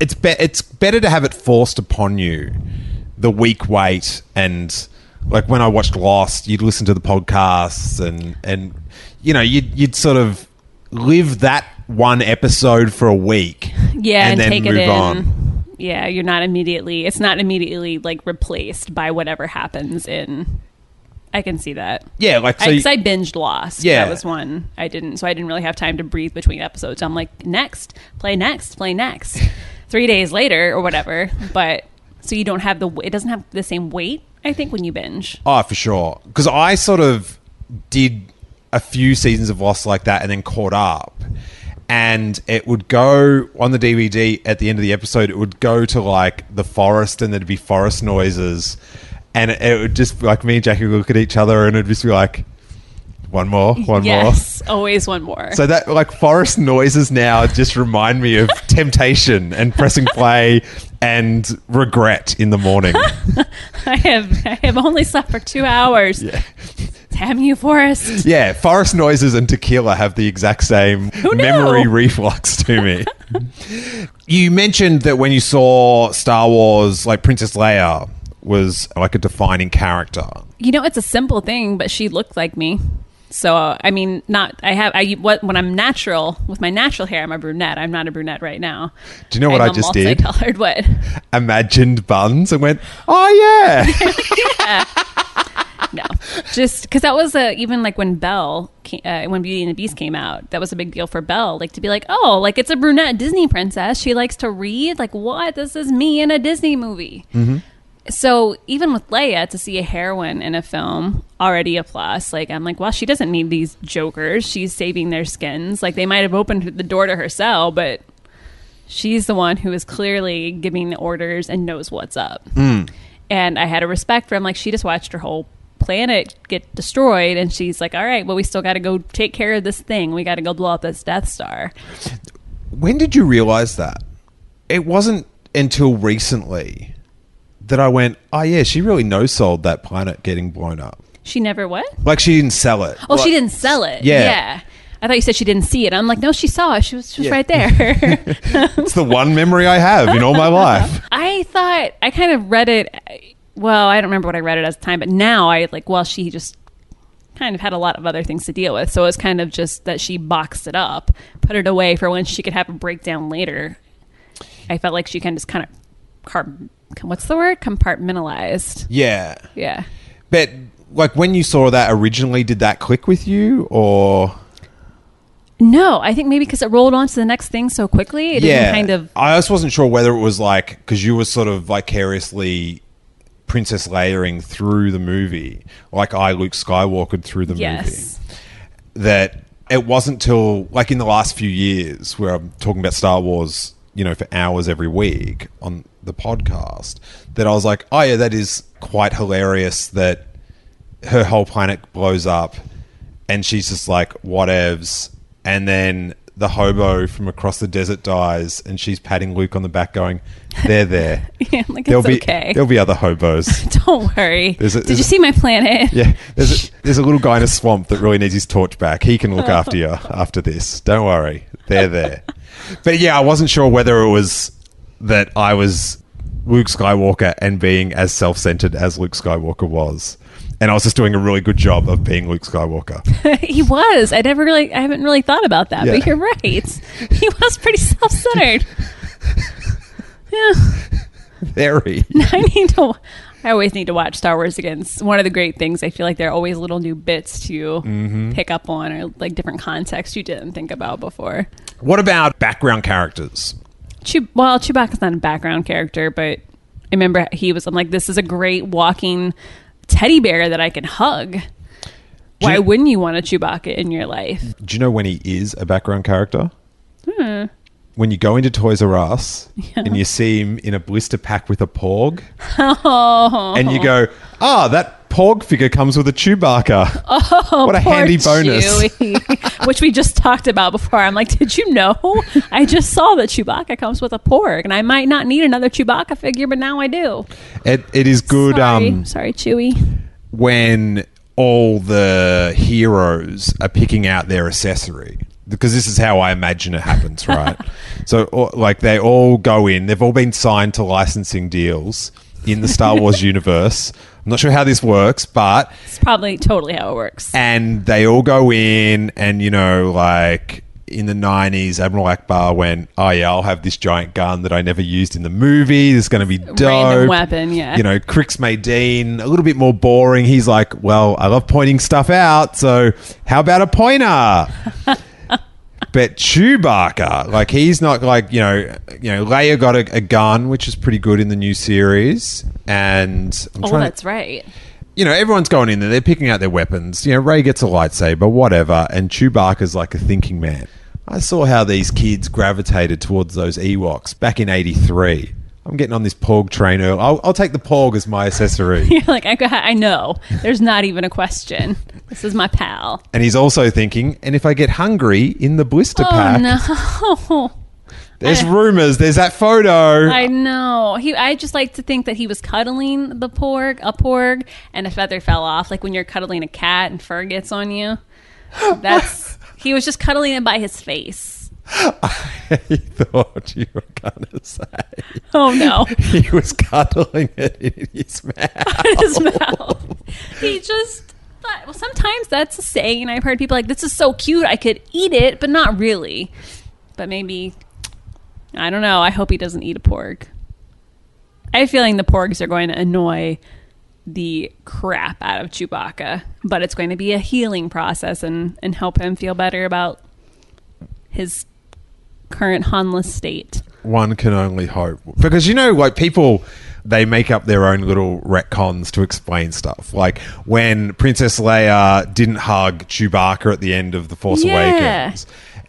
it's be- it's better to have it forced upon you the week wait and like when I watched Lost, you'd listen to the podcasts and and you know you'd you'd sort of live that one episode for a week, Yeah, and, then take move it in. on. Yeah, you're not immediately. It's not immediately like replaced by whatever happens in. I can see that. Yeah, like so. I, you- 'cause I binged Lost. Yeah. that was one I didn't. So I didn't really have time to breathe between episodes. I'm like, next, play next, play next. Three days later or whatever. But so you don't have the. It doesn't have the same weight. I think when you binge. Oh, for sure. Because I sort of did a few seasons of Lost like that and then caught up. And it would go on the DVD at the end of the episode, it would go to like the forest and there'd be forest noises. And it, would just like me and Jackie would look at each other and it'd just be like, one more, one more. yes, always one more. So that like forest noises now just remind me of temptation and pressing play and regret in the morning. I have I have only slept for two hours. Damn you, Forrest. Yeah, forest noises and tequila have the exact same memory reflux to me. you mentioned that when you saw Star Wars, like Princess Leia was like a defining character. You know, it's a simple thing, but she looked like me. So I mean, not I have I what when I'm natural with my natural hair, I'm a brunette. I'm not a brunette right now. Do you know what I'm I just did? Multicolored what? Imagined buns and went, oh yeah. yeah. No, just because that was a even like when Belle came, uh, when Beauty and the Beast came out, that was a big deal for Belle. Like to be like, oh, like it's a brunette Disney princess. She likes to read. Like what? This is me in a Disney movie. So even with Leia, to see a heroine in a film already a plus. Like I'm like, well, she doesn't need these jokers. She's saving their skins. Like they might have opened the door to her cell, but she's the one who is clearly giving the orders and knows what's up. Hmm. And I had a respect for him. Like she just watched her whole planet get destroyed, and she's like, all right, well, we still got to go take care of this thing. We got to go blow up this Death Star. when did you realize that? It wasn't until recently that I went, oh yeah, she really no sold that planet getting blown up. She never what? Like she didn't sell it. Oh, Like- she didn't sell it. Yeah. Yeah. I thought you said she didn't see it. I'm like, no, she saw it. She was, she was Yeah. right there. It's the one memory I have in all my life. I thought I kind of read it. Well, I don't remember what I read it at the time, but now I like. Well, she just kind of had a lot of other things to deal with, so it was kind of just that she boxed it up, put it away for when she could have a breakdown later. I felt like she kind of just kind of car- what's the word compartmentalized. Yeah. Yeah. But like when you saw that originally, did that click with you or No, I think maybe because it rolled on to the next thing so quickly, it yeah? didn't kind of. I just wasn't sure whether it was like because you were sort of vicariously Princess layering through the movie, like I Luke Skywalker through the Yes. movie. That it wasn't till like in the last few years where I'm talking about Star Wars, you know, for hours every week on the podcast that I was like, oh yeah, that is quite hilarious that her whole planet blows up and she's just like whatevs. And then the hobo from across the desert dies and she's patting luke on the back going they're there. Yeah, I'm like there'll it's be okay. there'll be other hobos. Don't worry. There's a- Did you a- see my planet? yeah there's a, there's a little guy in a swamp that really needs his torch back. He can look oh. after you after this. Don't worry. They're there. But yeah i wasn't sure whether it was that i was luke skywalker and being as self-centered as luke skywalker was and I was just doing a really good job of being Luke Skywalker. he was. I never really, I haven't really thought about that, Yeah. but you're right. He was pretty self centered. yeah. Very. I need to, I always need to watch Star Wars again. It's one of the great things. I feel like there are always little new bits to Mm-hmm. pick up on or like different contexts you didn't think about before. What about background characters? Chew- well, Chewbacca's not a background character, but I remember he was, I'm like, this is a great walking teddy bear that I can hug. Why you- wouldn't you want a Chewbacca in your life? Do you know when he is a background character? Hmm. When you go into Toys R Us and you see him in a blister pack with a porg, Oh, and you go, "Ah, that porg figure comes with a Chewbacca." Oh, what a handy bonus! Which we just talked about before. I'm like, did you know? I just saw that Chewbacca comes with a porg, and I might not need another Chewbacca figure, but now I do. It, it is good. Sorry, Um, sorry, Chewie. when all the heroes are picking out their accessory because this is how I imagine it happens, right? so, or- like, they all go in, they've all been signed to licensing deals in the Star Wars universe. I'm not sure how this works, but It's probably totally how it works. and they all go in, and you know, like in the 90s, Admiral Ackbar went, Oh, yeah, I'll have this giant gun that I never used in the movie. This is going to be dope. Random weapon, yeah. You know, Crix Madine, a little bit more boring. He's like, Well, I love pointing stuff out, so how about a pointer? But Chewbacca, like he's not like you know, you know, Leia got a, a gun, which is pretty good in the new series, and I'm oh, trying to- that's right. you know, everyone's going in there. They're picking out their weapons. You know, Rey gets a lightsaber, whatever, and Chewbacca's like a thinking man. I saw how these kids gravitated towards those Ewoks back in '83. I'm getting on this Porg train. early. I'll, I'll take the Porg as my accessory. You're like, I, I know. There's not even a question. This is my pal. and he's also thinking, and if I get hungry in the blister Oh pack, no. there's rumors. There's that photo. I know. He. I just like to think that he was cuddling the porg, a porg, and a feather fell off, like when you're cuddling a cat and fur gets on you. That's. he was just cuddling it by his face. I thought you were gonna say Oh no, he was cuddling it in his mouth. his mouth. He just. thought- Well, sometimes that's a saying. I've heard people like, "This is so cute, I could eat it," but not really. But maybe. I don't know. I hope he doesn't eat a porg. I have a feeling the porgs are going to annoy the crap out of Chewbacca, but it's going to be a healing process and, and help him feel better about his current Hanless state. One can only hope. Because, you know, like people, they make up their own little retcons to explain stuff. Like when Princess Leia didn't hug Chewbacca at the end of The Force Yeah. Awakens.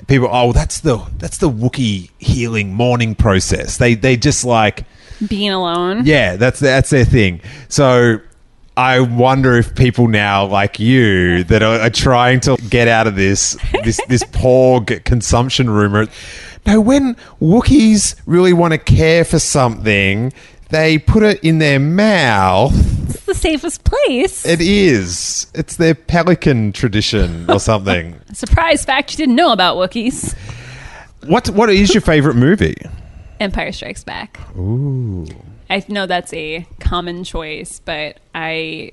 People, oh, that's the that's the Wookiee healing mourning process. They they just like Being alone. yeah, that's that's their thing. So I wonder if people now like you that are, are trying to get out of this this this porg consumption rumor. No, when Wookiees really want to care for something, they put it in their mouth. It's the safest place. It is. It's their pelican tradition or something. Surprise fact you didn't know about Wookiees. what what is your favorite movie? Empire Strikes Back. Ooh. I know that's a common choice, but I,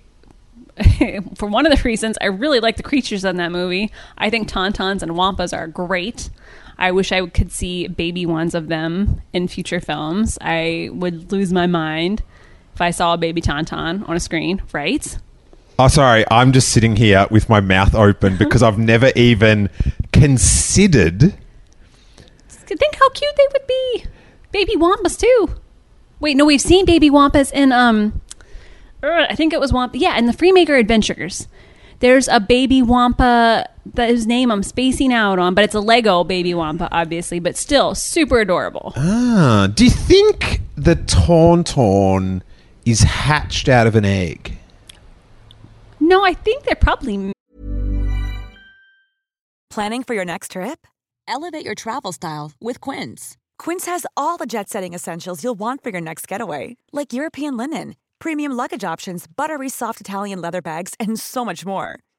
for one of the reasons, I really like the creatures in that movie. I think Tauntauns and Wampas are great. I wish I could see baby ones of them in future films. I would lose my mind if I saw a baby Tauntaun on a screen, right? Oh, sorry. I'm just sitting here with my mouth open because I've never even considered. Think how cute they would be. Baby Wampas too. Wait, no, we've seen baby Wampas in um uh, I think it was Wampa. Yeah, in the Freemaker Adventures. There's a baby Wampa that whose name I'm spacing out on, but it's a Lego baby Wampa, obviously, but still super adorable. Ah, do you think the Tauntaun is hatched out of an egg? No, I think they're probably Planning for your next trip? Elevate your travel style with Quince. Quince has all the jet setting essentials you'll want for your next getaway, like European linen, premium luggage options, buttery soft Italian leather bags, and so much more.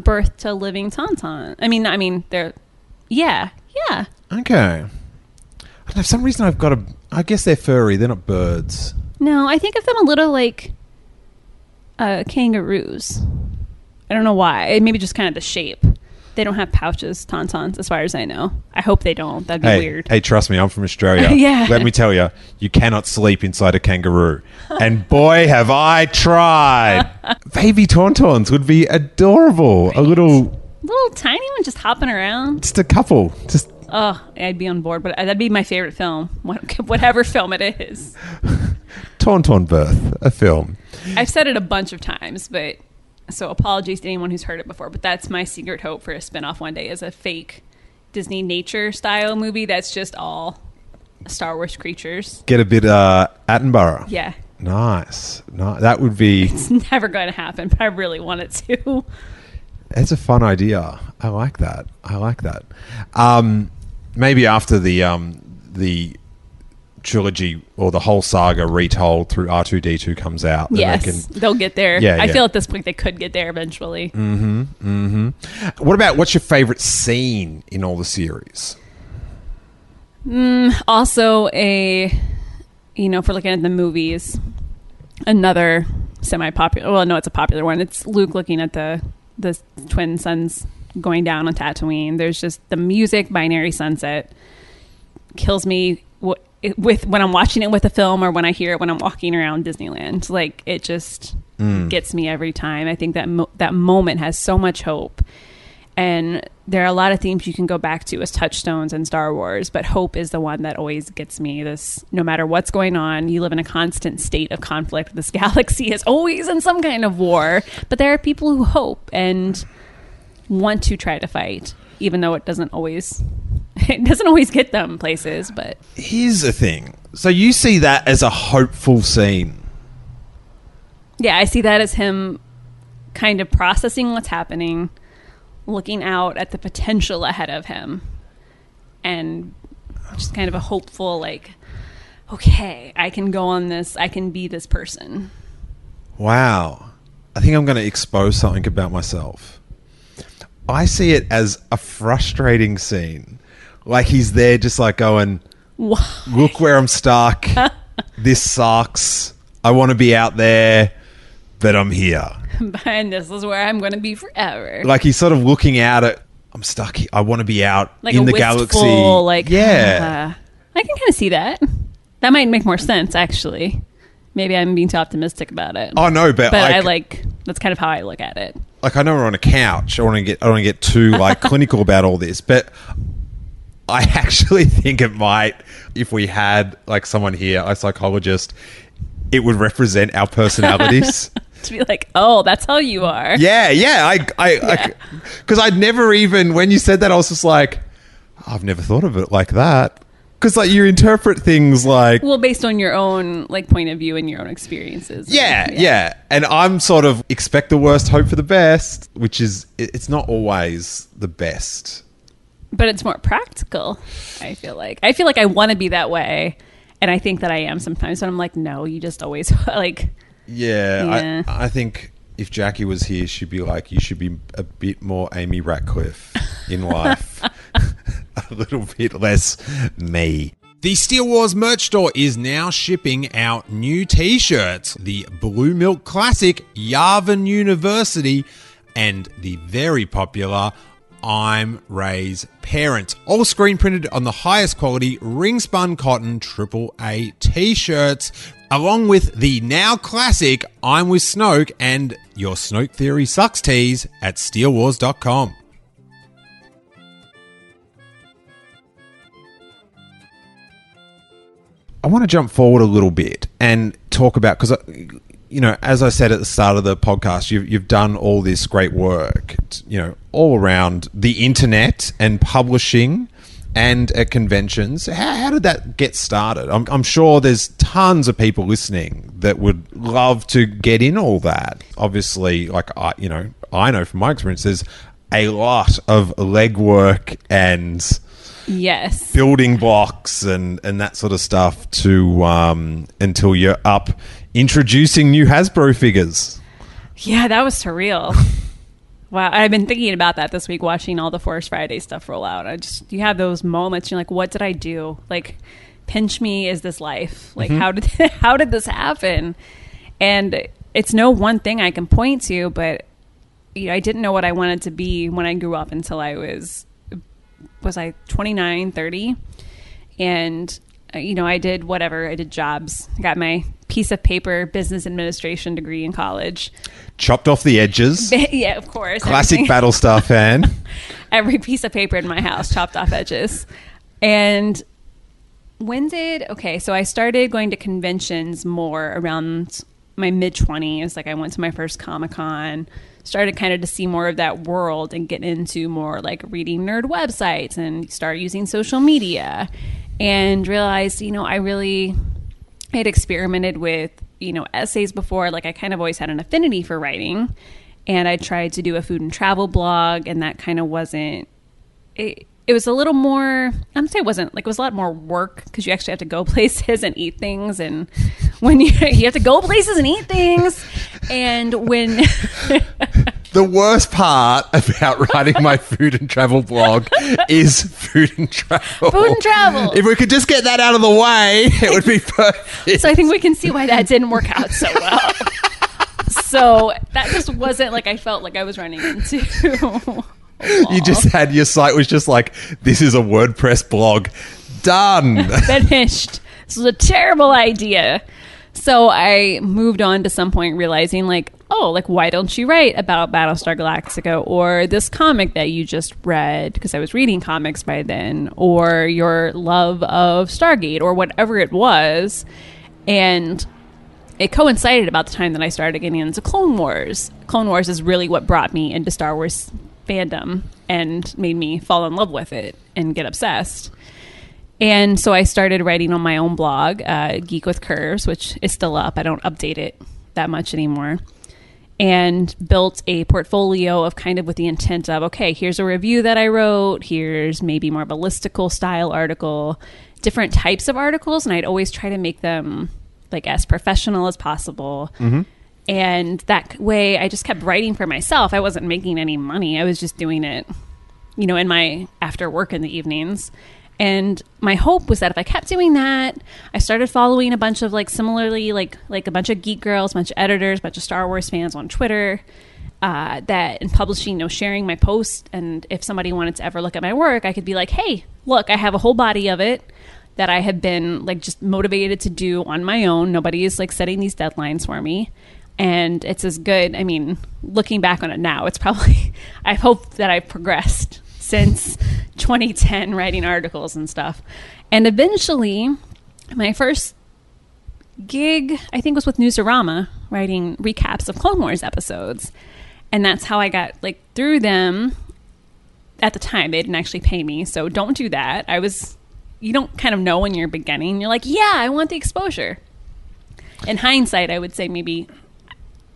birth to living tauntaun. I mean, I mean, they're yeah, yeah. Okay. I don't know, for some reason I've got a. I guess they're furry. They're not birds. No, I think of them a little like uh, kangaroos. I don't know why. Maybe just kind of the shape. They don't have pouches, tauntauns, as far as I know. I hope they don't. That'd be Hey, weird. hey, trust me, I'm from Australia. Yeah. Let me tell you, you cannot sleep inside a kangaroo. And boy, have I tried. Baby tauntauns would be adorable. A little, Little tiny one just hopping around. just a couple. Just Oh, I'd be on board, but uh, that'd be my favorite film, whatever film it is. Tauntaun Birth, a film. I've said it a bunch of times, but so apologies to anyone who's heard it before. But that's my secret hope for a spinoff one day is a fake Disney nature style movie that's just all Star Wars creatures. Get a bit uh, Attenborough. Yeah, Nice. No, that would be. it's never going to happen, but I really want it to. It's a fun idea. I like that. I like that. Um, maybe after the um, the trilogy or the whole saga retold through R two D two comes out, they yes, can- they'll get there. Yeah, I yeah. feel at this point they could get there eventually. Hmm. Hmm. What about what's your favorite scene in all the series? also a you know if we're looking at the movies another semi-popular well no it's a popular one it's luke looking at the the twin suns going down on tatooine there's just the music binary sunset kills me it- with when i'm watching it with a film or when i hear it when i'm walking around disneyland like it just mm. gets me every time i think that mo- that moment has so much hope and there are a lot of themes you can go back to as touchstones in Star Wars, but hope is the one that always gets me. This, no matter what's going on, you live in a constant state of conflict. This galaxy is always in some kind of war, but there are people who hope and want to try to fight, even though it doesn't always, it doesn't always get them places. But Here's the thing. So you see that as a hopeful scene. yeah, I see that as him kind of processing what's happening, looking out at the potential ahead of him, and just kind of a hopeful, like, okay, I can go on this, I can be this person. Wow. I think I'm going to expose something about myself. I see it as a frustrating scene. Like he's there just like going, look where I'm stuck. this sucks. I want to be out there, but I'm here. and this is where I'm going to be forever. Like he's sort of looking out at, I'm stuck. Here. I want to be out like in a the wistful, galaxy. like yeah. uh, I can kind of see that. That might make more sense, actually. Maybe I'm being too optimistic about it. oh no, but, but I like that's kind of how I look at it. like I know we're on a couch. I want to get I don't want to get too like clinical about all this, but I actually think it might if we had like someone here, a psychologist, it would represent our personalities. To be like, oh, that's how you are. yeah, yeah. I I because I'd never even when you said that I was just like I've never thought of it like that. Because like you interpret things like Well, based on your own like point of view and your own experiences. Yeah, yeah, And I'm sort of expect the worst, hope for the best, which is it's not always the best. But it's more practical. I feel like I feel like I want to be that way, and I think that I am sometimes. But I'm like, no, you just always like. Yeah, Yeah. I, I think if Jackie was here, she'd be like, you should be a bit more Amy Ratcliffe in life, a little bit less me. The Steele Wars merch store is now shipping out new t shirts the Blue Milk Classic, Yavin University, and the very popular I'm Rey's Parents. All screen printed on the highest quality ring spun cotton triple A t shirts, along with the now classic I'm with Snoke and your Snoke Theory Sucks tees at steelewars.com. I want to jump forward a little bit and talk about because, you know, as I said at the start of the podcast, you've you've done all this great work, you know, all around the internet and publishing and at conventions. How, how did that get started? I'm, I'm sure there's tons of people listening that would love to get in all that. Obviously, like I, you know, I know from my experience, there's a lot of legwork and Yes. building blocks and and that sort of stuff to um until you're up introducing new Hasbro figures. Yeah, that was surreal. wow, I've been thinking about that this week, watching all the Force Friday stuff roll out. I just you have those moments. You're like, what did I do? Like, pinch me. Is this life? Like, how did how did this happen? And it's no one thing I can point to, but you know, I didn't know what I wanted to be when I grew up until I was was I 29, 30. And uh, you know, I did whatever. I did jobs. I got my piece of paper business administration degree in college. Chopped off the edges. yeah, of course. Classic everything- Battlestar fan. every piece of paper in my house chopped off edges. And when did okay, so I started going to conventions more around my mid 20s. Like I went to my first Comic Con, started kind of to see more of that world and get into more like reading nerd websites and start using social media and realized, you know, I really had experimented with, you know, essays before. Like I kind of always had an affinity for writing. And I tried to do a food and travel blog, and that kind of wasn't. It, it was a little more. I'm say it wasn't like it was a lot more work because you actually have to go places and eat things, and when you you have to go places and eat things, and when The worst part about writing my food and travel blog is food and travel. Food and travel. If we could just get that out of the way, it would be perfect. so I think we can see why that didn't work out so well. so that just wasn't like I felt like I was running into. you just had your site was just like, this is a WordPress blog. Done. finished. This was a terrible idea. So I moved on to some point realizing like, oh, like why don't you write about Battlestar Galactica or this comic that you just read because I was reading comics by then or your love of Stargate or whatever it was. And it coincided about the time that I started getting into Clone Wars. Clone Wars is really what brought me into Star Wars fandom and made me fall in love with it and get obsessed. And so I started writing on my own blog, uh, Geek with Curves, which is still up. I don't update it that much anymore. And built a portfolio of kind of with the intent of, okay, here's a review that I wrote. Here's maybe more of a listicle style article, different types of articles. And I'd always try to make them like as professional as possible. Mm-hmm. And that way I just kept writing for myself. I wasn't making any money. I was just doing it, you know, in my after work in the evenings. And my hope was that if I kept doing that, I started following a bunch of like similarly like like a bunch of geek girls, bunch of editors, bunch of Star Wars fans on Twitter. Uh, that and publishing, you know, sharing my post, and if somebody wanted to ever look at my work, I could be like, "Hey, look, I have a whole body of it that I have been like just motivated to do on my own. Nobody is like setting these deadlines for me." and it's as good. I mean, looking back on it now, it's probably. I hope that I've progressed since 2010, writing articles and stuff. And eventually, my first gig, I think, was with Newsarama, writing recaps of Clone Wars episodes, and that's how I got like through them. At the time, they didn't actually pay me, so don't do that. I was. You don't kind of know when you're beginning. You're like, yeah, I want the exposure. In hindsight, I would say maybe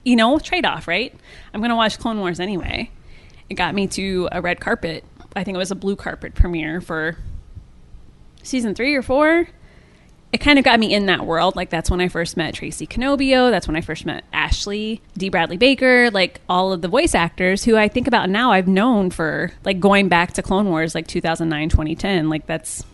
you know, trade off, right? I'm going to watch Clone Wars anyway. It got me to a red carpet. I think it was a blue carpet premiere for season three or four. It kind of got me in that world. Like, that's when I first met Tracy Cannobbio. That's when I first met Ashley, D. Bradley Baker, like all of the voice actors who I think about now I've known for like going back to Clone Wars, like 2009, 2010. Like, that's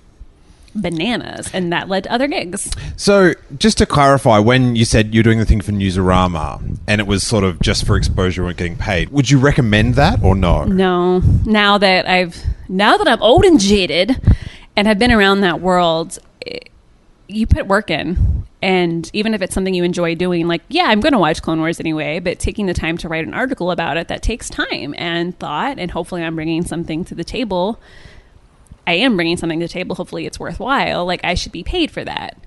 bananas. And that led to other gigs. So, just to clarify, when you said you're doing the thing for Newsarama and it was sort of just for exposure and getting paid, would you recommend that or no? No. Now that I've now that I'm old and jaded and have been around that world, it, you put work in. And even if it's something you enjoy doing, like, yeah, I'm going to watch Clone Wars anyway, but taking the time to write an article about it, that takes time and thought. And hopefully, I'm bringing something to the table. I am bringing something to the table. Hopefully, it's worthwhile. Like, I should be paid for that.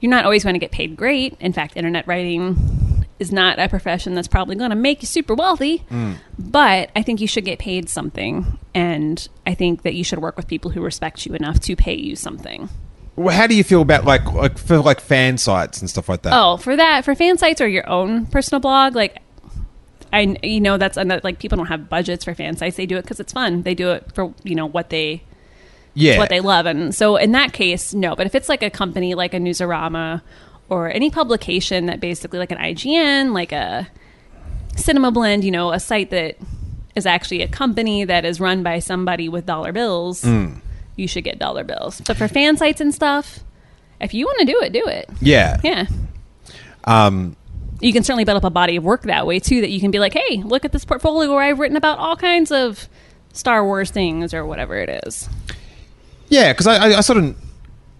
You're not always going to get paid great. In fact, internet writing is not a profession that's probably going to make you super wealthy. Mm. But I think you should get paid something. And I think that you should work with people who respect you enough to pay you something. Well, How do you feel about like, like for like fan sites and stuff like that? Oh, for that, for fan sites or your own personal blog, like I, you know, that's another, like people don't have budgets for fan sites. They do it because it's fun. They do it for you know what they yeah. what they love, and so in that case, no. But if it's like a company like a Newsarama or any publication that basically like an IGN, like a Cinema Blend, you know, a site that is actually a company that is run by somebody with dollar bills, you should get dollar bills. But for fan sites and stuff, if you want to do it, do it. yeah. Yeah. Um, you can certainly build up a body of work that way too. That you can be like, hey, look at this portfolio where I've written about all kinds of Star Wars things or whatever it is. Yeah, because I, I, I sort of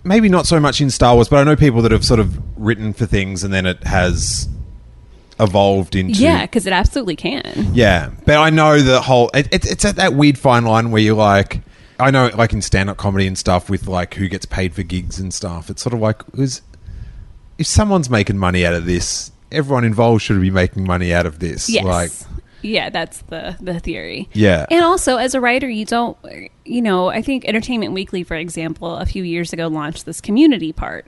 maybe not so much in Star Wars, but I know people that have sort of written for things and then it has evolved into Yeah, because it absolutely can. Yeah, but I know the whole. It, it, it's at that weird fine line where you're like, I know, like in stand-up comedy and stuff, with like who gets paid for gigs and stuff. It's sort of like, is if someone's making money out of this, everyone involved should be making money out of this. Yes. Like, yeah, that's the the theory. Yeah. And also as a writer, you don't you know, I think Entertainment Weekly, for example, a few years ago launched this community part.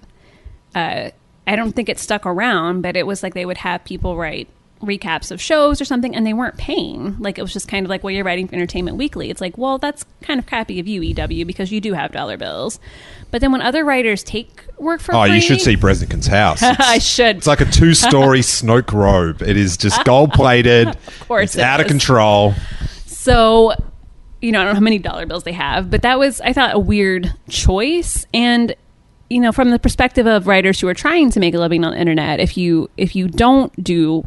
Uh I don't think it stuck around, but it was like they would have people write recaps of shows or something and they weren't paying. Like it was just kind of like, well, you're writing for Entertainment Weekly. It's like, well, that's kind of crappy of you, EW, because you do have dollar bills. But then when other writers take work for oh, free, you should see Breznican's house. I should. it's like a two-story Snoke robe. It is just gold-plated. of course it's it out of control. So, you know, I don't know how many dollar bills they have, but that was, I thought, a weird choice. And, you know, from the perspective of writers who are trying to make a living on the internet, if you if you don't do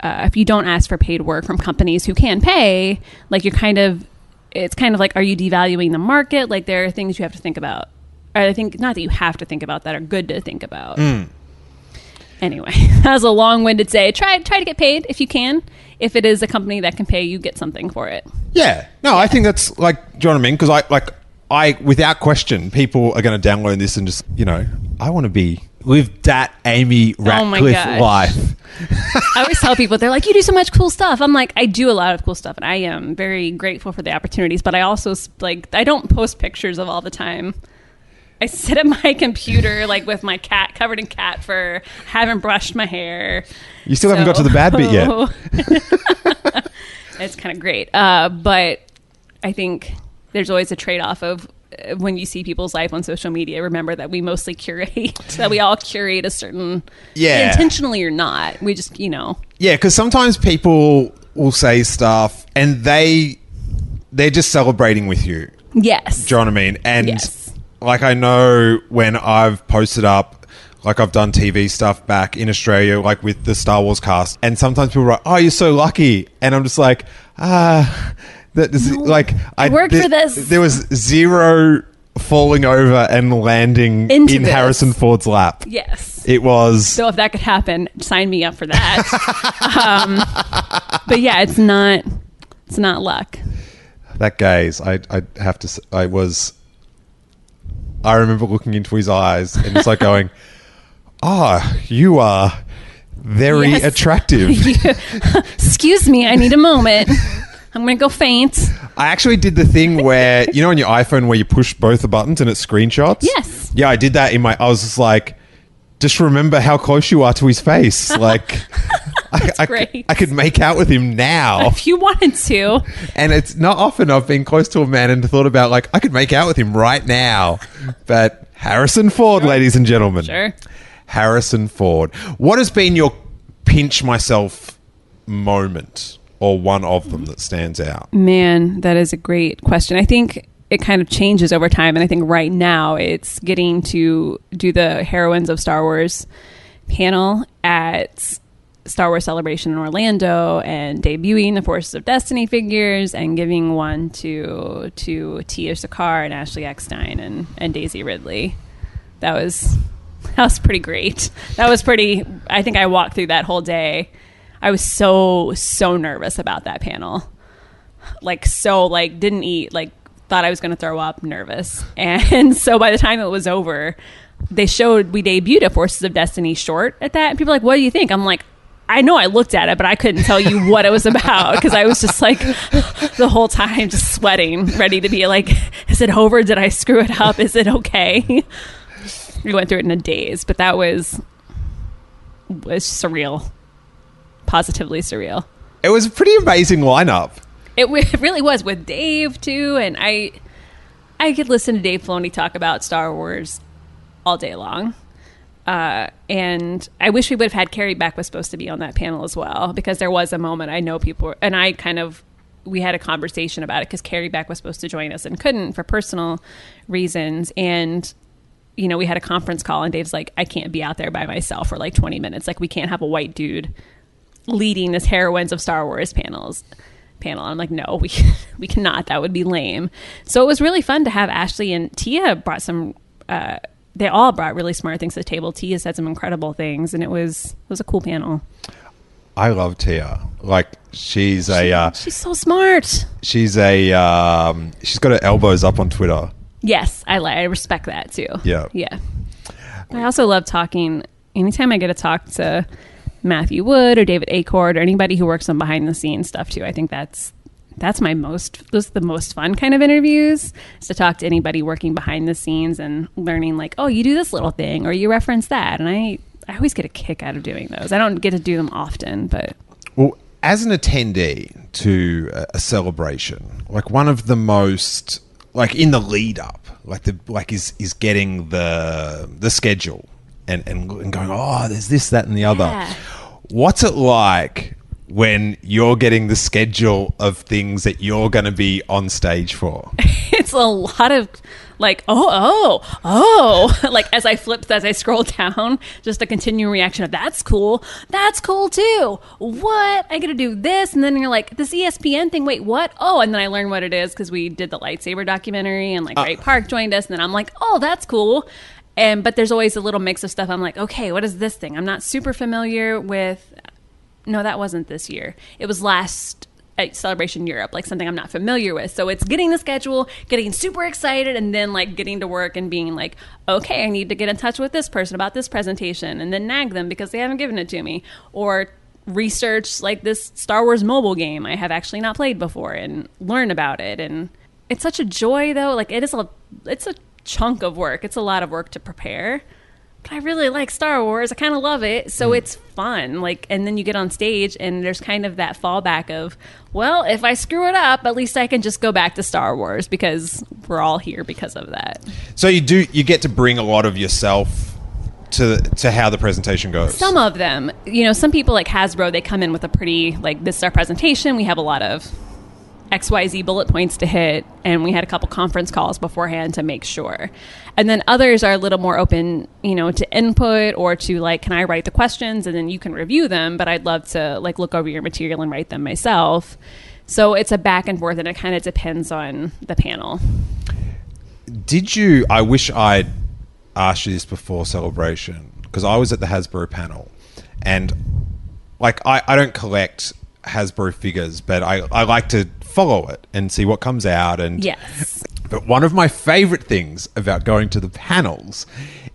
uh, if you don't ask for paid work from companies who can pay, like you're kind of, it's kind of like, are you devaluing the market? Like there are things you have to think about. Or I think not that you have to think about that are good to think about. Anyway, that was a long-winded say. Try try to get paid if you can. If it is a company that can pay you, get something for it. Yeah. No, I think that's like, do you know what I mean? Because I like, I without question, people are going to download this and just, you know, I want to be live that Amy Oh Ratcliffe gosh. life. I always tell people they're like, "You do so much cool stuff." I'm like, "I do a lot of cool stuff, and I am very grateful for the opportunities." But I also like, I don't post pictures of all the time. I sit at my computer like with my cat covered in cat fur, haven't brushed my hair. You still haven't got to the bad bit yet. it's kind of great, uh, but I think there's always a trade off of when you see people's life on social media. Remember that we mostly curate, that we all curate a certain, Yeah. intentionally or not. We just, you know, Yeah, because sometimes people will say stuff and they they're just celebrating with you. yes, Do you know what I mean? And Yes. like I know when I've posted up, like I've done TV stuff back in Australia, like with the Star Wars cast, and sometimes people write, "Oh, you're so lucky," and I'm just like, ah, that is like I worked th- for this. There was zero falling over and landing Into in this. Harrison Ford's lap. yes. It was So if that could happen, sign me up for that. um, but yeah, it's not. It's not luck. that gaze. I I have to. I was. I remember looking into his eyes and it's like going, "Ah, you are very Yes. attractive." Excuse me, I need a moment. I'm gonna go faint. I actually did the thing where you know on your iPhone where you push both the buttons and it screenshots. Yes. Yeah, I did that in my. I was just like, just remember how close you are to his face. Like, I, I, great. I could make out with him now. If you wanted to, And it's not often I've been close to a man and thought about like I could make out with him right now. But Harrison Ford, ladies and gentlemen. Sure. Harrison Ford. What has been your pinch myself moment or one of them that stands out? man, that is a great question. I think it kind of changes over time, and I think right now it's getting to do the heroines of Star Wars panel at Star Wars Celebration in Orlando and debuting the Forces of Destiny figures and giving one to to Tiya Sircar and Ashley Eckstein and, and Daisy Ridley. That was that was pretty great. That was pretty I think I walked through that whole day. I was so so nervous about that panel. Like so like didn't eat, like thought I was going to throw up, nervous. And so by the time it was over, they showed we debuted a Forces of Destiny short at that. And people like, "What do you think?" I'm like, I know I looked at it, but I couldn't tell you what it was about because I was just like the whole time just sweating, ready to be like, "Is it over? Did I screw it up? Is it okay?" we went through it in a daze, but that was was surreal, positively surreal. It was a pretty amazing lineup. It, w- it really was with Dave too, and I I could listen to Dave Filoni talk about Star Wars all day long. Uh, and I wish we would have had Carrie Beck was supposed to be on that panel as well because there was a moment I know people were, and I kind of we had a conversation about it because Carrie Beck was supposed to join us and couldn't for personal reasons and you know, we had a conference call and Dave's like, I can't be out there by myself for like 20 minutes. Like, we can't have a white dude leading this heroines of Star Wars panels panel. I'm like, no, we we cannot. That would be lame. So it was really fun to have Ashley and Tiya brought some. Uh, they all brought really smart things to the table. Tiya said some incredible things, and it was it was a cool panel. I love Tiya. Like she's a uh, She's so smart. she's a um, she's got her elbows up on Twitter. Yes, I like. I respect that too. Yeah. yeah. I also love talking. Anytime I get to talk to Matthew Wood or David Acord or anybody who works on behind the scenes stuff too, I think that's that's my most those are the most fun kind of interviews is to talk to anybody working behind the scenes and learning like, oh, you do this little thing or you reference that, and I I always get a kick out of doing those. I don't get to do them often, but Well, as an attendee to a, a celebration, like one of the most like in the lead up, like the like is is getting the the schedule and and, and going, oh, there's this, that, and the other. Yeah. What's it like when you're getting the schedule of things that you're going to be on stage for? it's a lot of like oh oh oh. Like as i flip as i scroll down just a continuing reaction of that's cool. That's cool too. What? I gotta do this. And then you're like this espn thing? Wait what? Oh. And then i learn what it is because we did the lightsaber documentary and like uh. ray park joined us. And then i'm like oh that's cool and but there's always a little mix of stuff i'm like okay what is this thing i'm not super familiar with no, that wasn't this year. It was last at Celebration Europe, like something I'm not familiar with. So it's getting the schedule, getting super excited, and then like getting to work and being like, okay, I need to get in touch with this person about this presentation, and then nag them because they haven't given it to me, or research like this Star Wars mobile game I have actually not played before and learn about it. And it's such a joy though. Like it is a, it's a chunk of work. It's a lot of work to prepare but I really like Star Wars. I kind of love it. So mm. it's fun. Like, and then you get on stage and there's kind of that fallback of, well, if I screw it up, at least I can just go back to Star Wars because we're all here because of that. So you do you get to bring a lot of yourself to to how the presentation goes. Some of them, you know, some people like Hasbro, they come in with a pretty, like, this is our presentation. We have a lot of XYZ bullet points to hit, and we had a couple conference calls beforehand to make sure. And then others are a little more open, you know, to input or to like, can I write the questions and then you can review them, but I'd love to like look over your material and write them myself. So it's a back and forth, and it kind of depends on the panel. Did you? I wish I'd asked you this before celebration because I was at the Hasbro panel, and like I, I don't collect Hasbro figures, but I, I like to follow it and see what comes out. And Yes. but one of my favorite things about going to the panels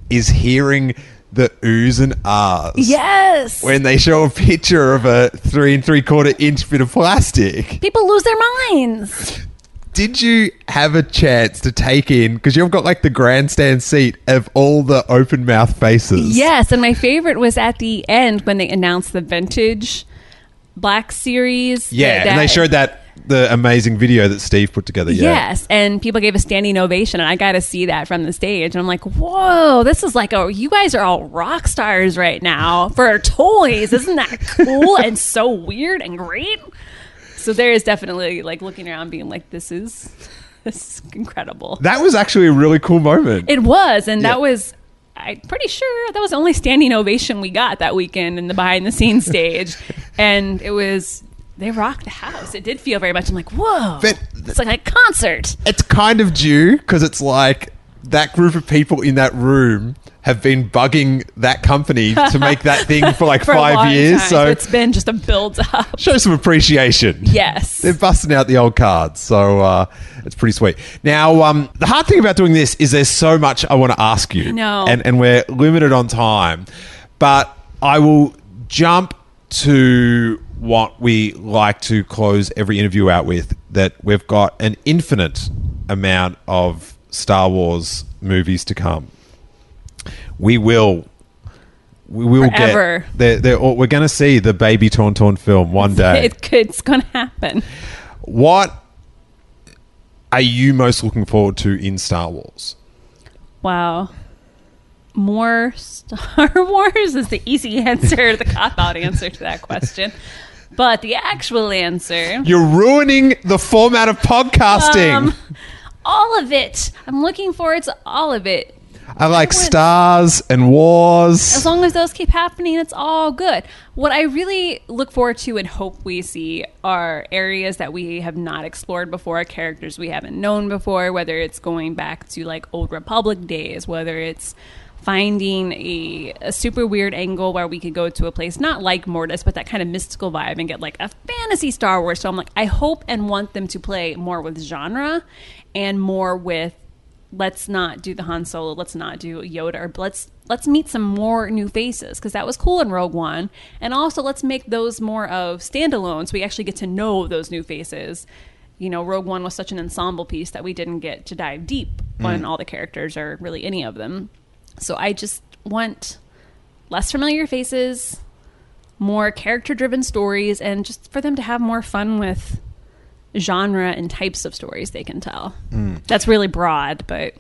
is hearing the oohs and ahs. Yes. When they show a picture of a three and three quarter inch bit of plastic. People lose their minds. Did you have a chance to take in because you've got like the grandstand seat of all the open mouth faces? Yes, and my favorite was at the end when they announced the vintage Black Series. Yeah, that- and they showed that the amazing video that Steve put together. Yeah. Yes, and people gave a standing ovation, and I got to see that from the stage. And I'm like, whoa, this is like, oh, you guys are all rock stars right now for toys. Isn't that cool and so weird and great? So there is definitely like looking around, being like, this is this is incredible. That was actually a really cool moment. It was, and Yeah. that was. I'm pretty sure that was the only standing ovation we got that weekend in the behind the scenes stage, and it was they rocked the house. It did feel very much. I'm like, whoa, But- it's like a concert. it's kind of due because it's like that group of people in that room have been bugging that company to make that thing for like for five years. time. So it's been just a build up. show some appreciation. Yes. They're busting out the old cards, so uh, it's pretty sweet. Now, um, the hard thing about doing this is there's so much I want to ask you, know. and and we're limited on time, but I will jump to what we like to close every interview out with. That we've got an infinite amount of Star Wars movies to come. We will. We will Forever. get. They're, they're, all- we're going to see the baby Tauntaun film one day. It could, it's going to happen. What are you most looking forward to in Star Wars? Wow. More Star Wars is the easy answer, the cop out answer to that question. But the actual answer, You're ruining the format of podcasting. um, all of it. I'm looking forward to all of it. I like stars and wars. as long as those keep happening, it's all good. What I really look forward to and hope we see are areas that we have not explored before, characters we haven't known before, whether it's going back to like old Republic days, whether it's finding a, a super weird angle where we could go to a place not like Mortis, but that kind of mystical vibe and get like a fantasy Star Wars. So I'm like, I hope and want them to play more with genre and more with let's not do the Han Solo, let's not do Yoda, or let's let's meet some more new faces because that was cool in Rogue One, and also let's make those more of standalone so we actually get to know those new faces. You know, Rogue One was such an ensemble piece that we didn't get to dive deep mm. on all the characters or really any of them. So I just want less familiar faces, more character driven stories, and just for them to have more fun with genre and types of stories they can tell. Hmm. That's really broad, but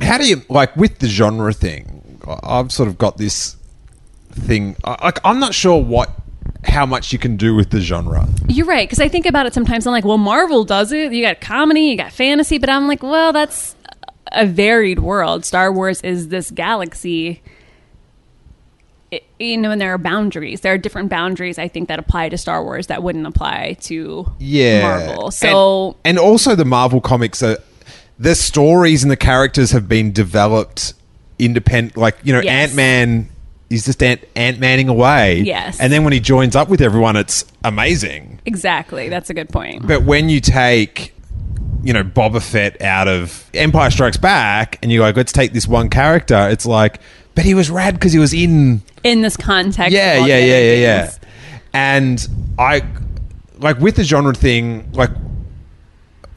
How do you like with the genre thing? I've sort of got this thing. Like I'm not sure what how much you can do with the genre. you're right. Because I think about it sometimes. I'm like, well, Marvel does it. You got comedy, you got fantasy, but I'm like, well, that's a varied world. Star Wars is this galaxy. It, you know, and there are boundaries. There are different boundaries I think that apply to Star Wars that wouldn't apply to Yeah, Marvel. So and, and also the Marvel comics are the stories and the characters have been developed independent. Like you know, Yes. Ant Man. He's just Ant Manning away. Yes. And then when he joins up with everyone, it's amazing. exactly, that's a good point. But when you take, you know, Boba Fett out of Empire Strikes Back and you're like, let's take this one character, it's like, but he was rad because he was in. In this context, Yeah, yeah, yeah, yeah, yeah. And I, like, with the genre thing, like,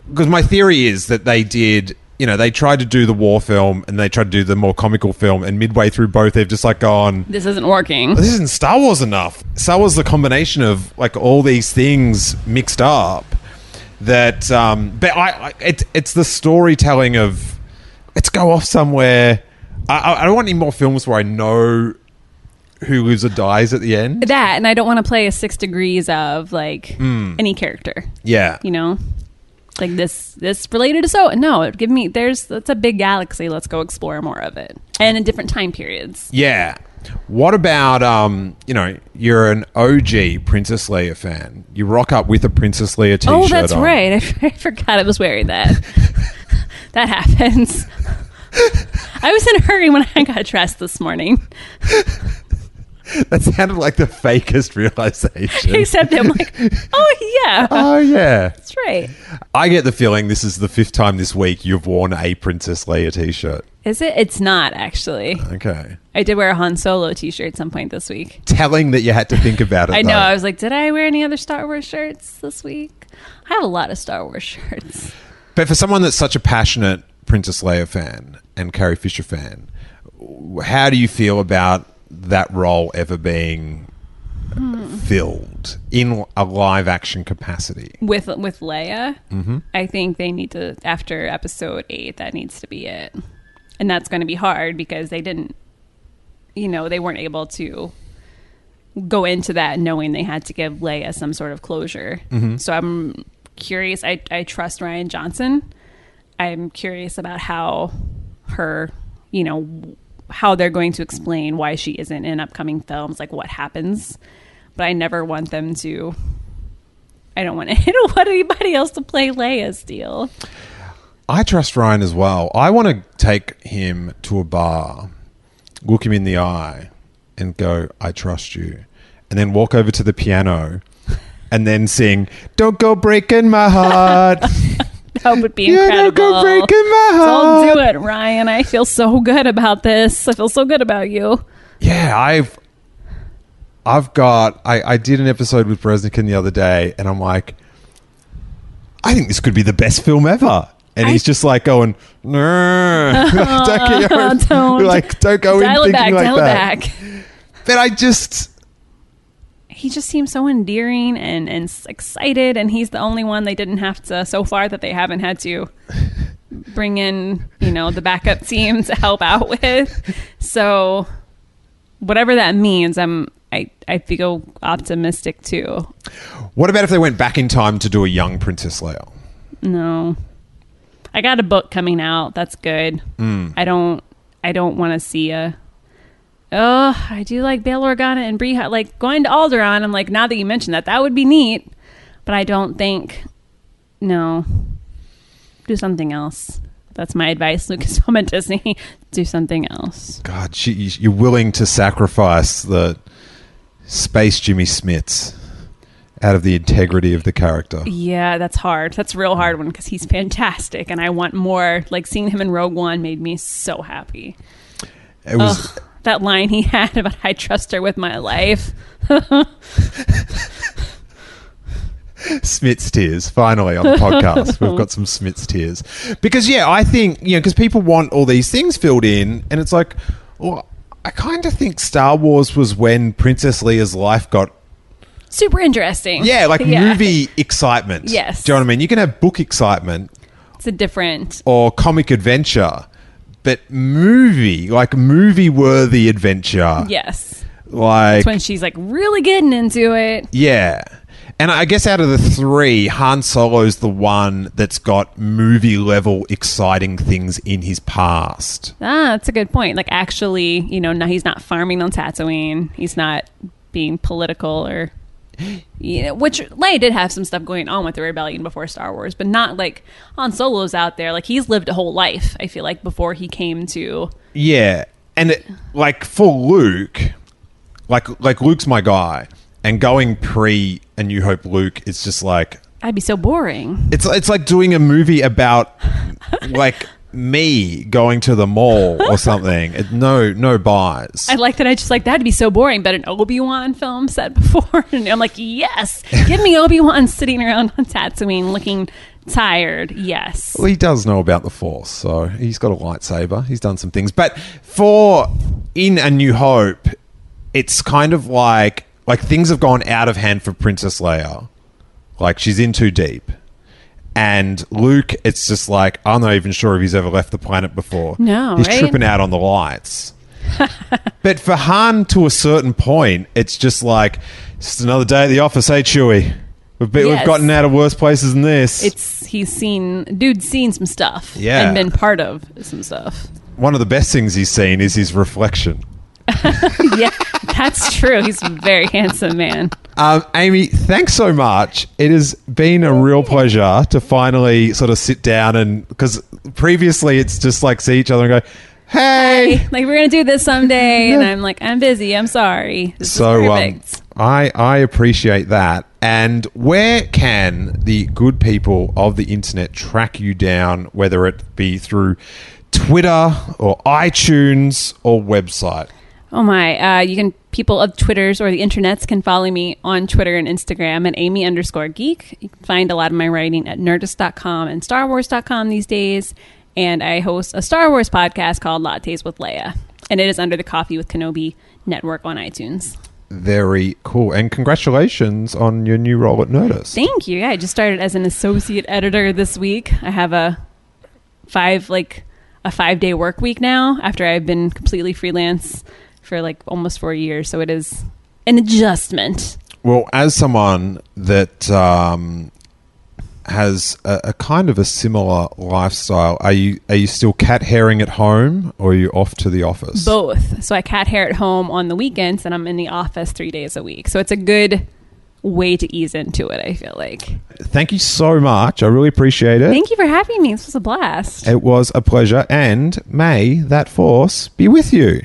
because my theory is that they did. You know, they tried to do the war film and they tried to do the more comical film, and midway through both, they've just like gone, This isn't working. this isn't Star Wars enough. Star Wars is the combination of like all these things mixed up. That, um, but I, I it's it's the storytelling of let's go off somewhere. I, I I don't want any more films where I know who lives or dies at the end. that, and I don't want to play a six degrees of like Hmm. any character. Yeah, You know, like this this related to so no. Give me there's that's a big galaxy. Let's go explore more of it, and in different time periods. yeah. What about um? You know, you're an OG Princess Leia fan. You rock up with a Princess Leia t-shirt. Oh, that's on. right. I, I forgot I was wearing that. that happens. I was in a hurry when I got dressed this morning. That sounded like the fakest realization. Except I'm like, oh yeah, oh yeah. that's right. I get the feeling this is the fifth time this week you've worn a Princess Leia t-shirt. Is it? It's not actually. Okay. I did wear a Han Solo T-shirt at some point this week. Telling that you had to think about it. I know. though. I was like, did I wear any other Star Wars shirts this week? I have a lot of Star Wars shirts. But for someone that's such a passionate Princess Leia fan and Carrie Fisher fan, how do you feel about that role ever being hmm. filled in a live action capacity? with with Leia. Mm-hmm. I think they need to after episode eight. That needs to be it, and that's going to be hard because they didn't, you know, they weren't able to go into that knowing they had to give Leia some sort of closure. Mm-hmm. So I'm curious. I I trust Rian Johnson. I'm curious about how her, you know, how they're going to explain why she isn't in upcoming films, like what happens. But I never want them to I don't want I don't want anybody else to play Leia still. I trust Rian as well. I want to take him to a bar, look him in the eye, and go, I trust you. And then walk over to the piano and then sing, Don't go breaking my heart. That would be Yeah, incredible. don't go breaking my So I'll do it, Rian. I feel so good about this. I feel so good about you. yeah, I've I've got I, I did an episode with Breznican the other day and I'm like, I think this could be the best film ever. And he's just like going, no, don't, own- Don't. like don't go in thinking back, like that. back. But I just He just seems so endearing and, and excited, and he's the only one they didn't have to so far that they haven't had to bring in, you know, the backup team to help out with. So whatever that means, I'm I, I feel optimistic too. What about if they went back in time to do a young Princess Leia? No. I got a book coming out. That's good. Mm. I don't I don't want to see a. Oh, I do like Bail Organa and Breha. Like going to Alderaan. I'm like, now that you mentioned that, that would be neat. But I don't think. No. Do something else. That's my advice, Lucasfilm and Disney. Do something else. God, she, you're willing to sacrifice the space Jimmy Smits out of the integrity of the character. Yeah, that's hard. That's a real hard one because he's fantastic, and I want more. Like seeing him in Rogue One made me so happy. It was. Ugh, that line he had about "I trust her with my life." Smits tears finally on the podcast. We've got some Smits tears because yeah, I think you know because people want all these things filled in, and it's like, well, I kind of think Star Wars was when Princess Leia's life got super interesting. yeah, like movie excitement. Yes. do you know what I mean? You can have book excitement It's a different. or comic adventure, but movie like movie worthy adventure, Yes, like it's when she's like really getting into it. Yeah. And I guess out of the three, Han Solo's the one that's got movie level exciting things in his past. Ah, that's a good point. Like actually, you know, now he's not farming on Tatooine. He's not being political or you know, which Leia did have some stuff going on with the rebellion before Star Wars, but not like Han Solo's out there. Like he's lived a whole life. I feel like before he came to Yeah. And it, like for Luke, like like Luke's my guy, and going pre A New Hope Luke is just like I'd be so boring. it's it's like doing a movie about like me going to the mall or something. No no buys. I like that. I just like that'd be so boring. But an Obi Wan film set before, and I'm like, yes, give me Obi Wan sitting around on Tatooine looking tired. Yes, Well, he does know about the Force, so he's got a lightsaber. He's done some things. But for In A New Hope, it's kind of like like things have gone out of hand for Princess Leia. Like she's in too deep. And Luke, it's just like I'm not even sure if he's ever left the planet before. No, he's right? tripping out on the lights. but for Han, to a certain point, it's just like it's just another day at the office. Hey, Chewie, we've been, we've gotten out of worse places than this. it's he's seen dude's seen some stuff. Yeah. and been part of some stuff. one of the best things he's seen is his reflection. yeah, that's true. He's a very handsome man. Um, Amy, thanks so much. It has been a real pleasure to finally sort of sit down and because previously it's just like see each other and go, "Hey." Hey, like we're gonna do this someday, and I'm like, I'm busy. I'm sorry. This So um. I I appreciate that. And where can the good people of the internet track you down, whether it be through Twitter or iTunes or website? Oh my! Uh, you can people of Twitters or the internets can follow me on Twitter and Instagram at Amy underscore Geek. You can find a lot of my writing at Nerdist.com and StarWars.com these days. And I host a Star Wars podcast called Lattes with Leia, and it is under the Coffee with Kenobi network on iTunes. Very cool. And congratulations on your new role at Nerdist. Thank you. Yeah, I just started as an associate editor this week. I have a five like a five day work week now after I've been completely freelance for like almost four years. So it is an adjustment. Well, as someone that um, has a, a kind of a similar lifestyle, are you are you still cat hairing at home, or are you off to the office? Both. So I cat hair at home on the weekends and I'm in the office three days a week. So it's a good way to ease into it, I feel like. Thank you so much. I really appreciate it. Thank you for having me. This was a blast. It was a pleasure, and may that force be with you.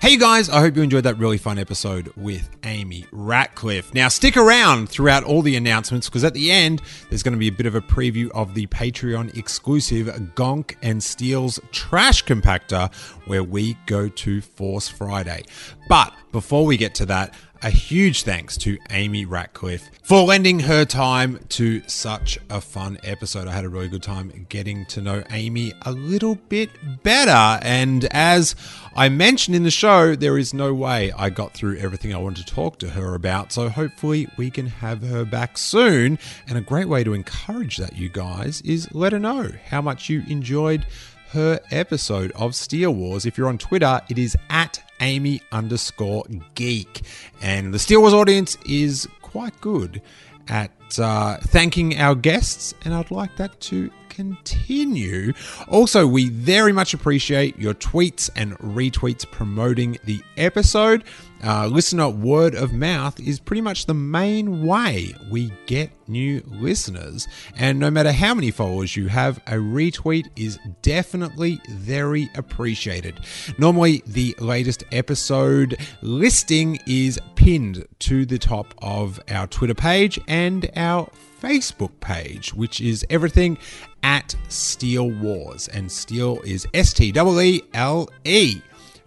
Hey, guys, I hope you enjoyed that really fun episode with Amy Ratcliffe. Now, stick around throughout all the announcements because at the end, there's going to be a bit of a preview of the Patreon exclusive Gonk and Steele's Trash Compactor, where we go to Force Friday. But before we get to that, a huge thanks to Amy Ratcliffe for lending her time to such a fun episode. I had a really good time getting to know Amy a little bit better. And as I mentioned in the show, there is no way I got through everything I wanted to talk to her about. So hopefully we can have her back soon. And a great way to encourage that, you guys, is let her know how much you enjoyed her episode of Steele Wars. If you're on Twitter, it is at Amy underscore geek. And the Steele Wars audience is quite good at uh, thanking our guests, and I'd like that to continue. Also, we very much appreciate your tweets and retweets promoting the episode. Uh, listener word of mouth is pretty much the main way we get new listeners. And no matter how many followers you have, a retweet is definitely very appreciated. Normally, the latest episode listing is pinned to the top of our Twitter page and our Facebook page, which is everything at Steele Wars. And Steele is S T E E L E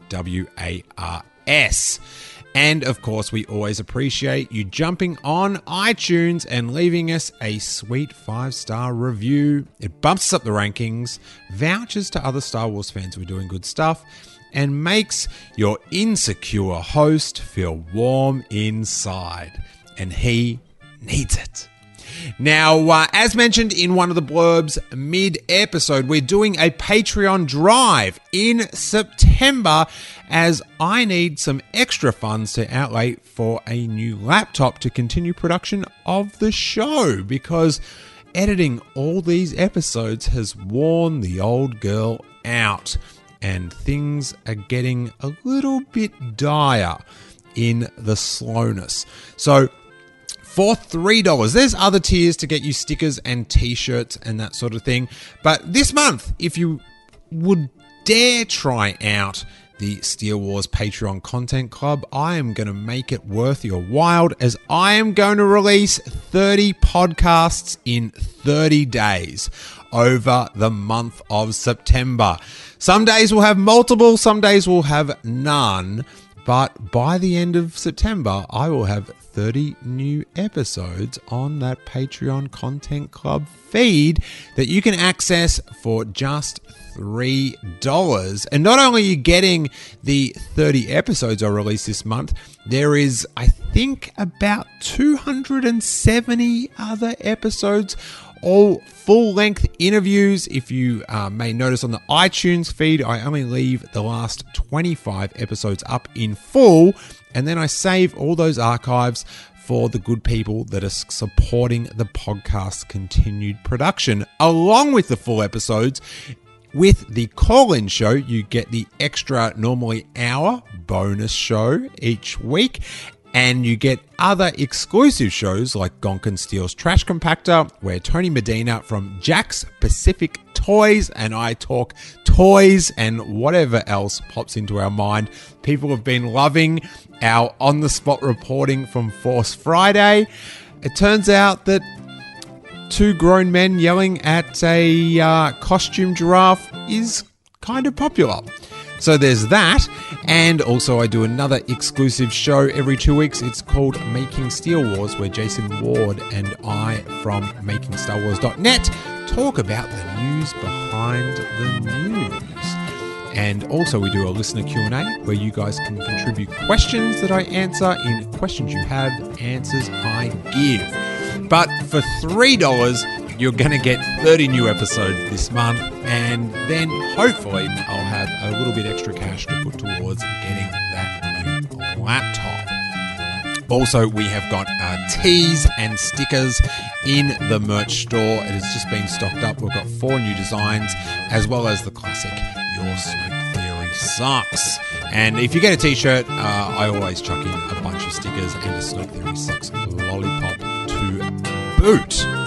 W A R S. And of course, we always appreciate you jumping on iTunes and leaving us a sweet five star review. It bumps up the rankings, vouches to other Star Wars fans we're doing good stuff, and makes your insecure host feel warm inside. And he needs it. Now, uh, as mentioned in one of the blurbs mid episode, we're doing a Patreon drive in September as I need some extra funds to outlay for a new laptop to continue production of the show because editing all these episodes has worn the old girl out and things are getting a little bit dire in the slowness. So, for $3. There's other tiers to get you stickers and t shirts and that sort of thing. But this month, if you would dare try out the Steele Wars Patreon Content Club, I am going to make it worth your while as I am going to release 30 podcasts in 30 days over the month of September. Some days we'll have multiple, some days we'll have none. But by the end of September, I will have 30 new episodes on that Patreon Content Club feed that you can access for just $3. And not only are you getting the 30 episodes I released this month, there is, I think, about 270 other episodes all full length interviews. If you uh, may notice on the iTunes feed, I only leave the last 25 episodes up in full, and then I save all those archives for the good people that are supporting the podcast's continued production, along with the full episodes. With the call in show, you get the extra, normally hour bonus show each week. And you get other exclusive shows like Gonk and Steele's Trash Compactor, where Tony Medina from Jakks Pacific Toys and I talk toys and whatever else pops into our mind. People have been loving our on the spot reporting from Force Friday. It turns out that two grown men yelling at a uh, costume giraffe is kind of popular. So there's that. And also, I do another exclusive show every two weeks. It's called Making Steele Wars, where Jason Ward and I from MakingStarWars.net talk about the news behind the news. And also, we do a listener Q&A where you guys can contribute questions that I answer in questions you have, answers I give. But for $3, you're going to get 30 new episodes this month, and then hopefully I'll have a little bit extra cash to put towards getting that new laptop. Also, we have got uh, tees and stickers in the merch store. It has just been stocked up. We've got four new designs, as well as the classic Your Smoke Theory Sucks. And if you get a t shirt, uh, I always chuck in a bunch of stickers and a Smoke Theory Sucks lollipop to boot.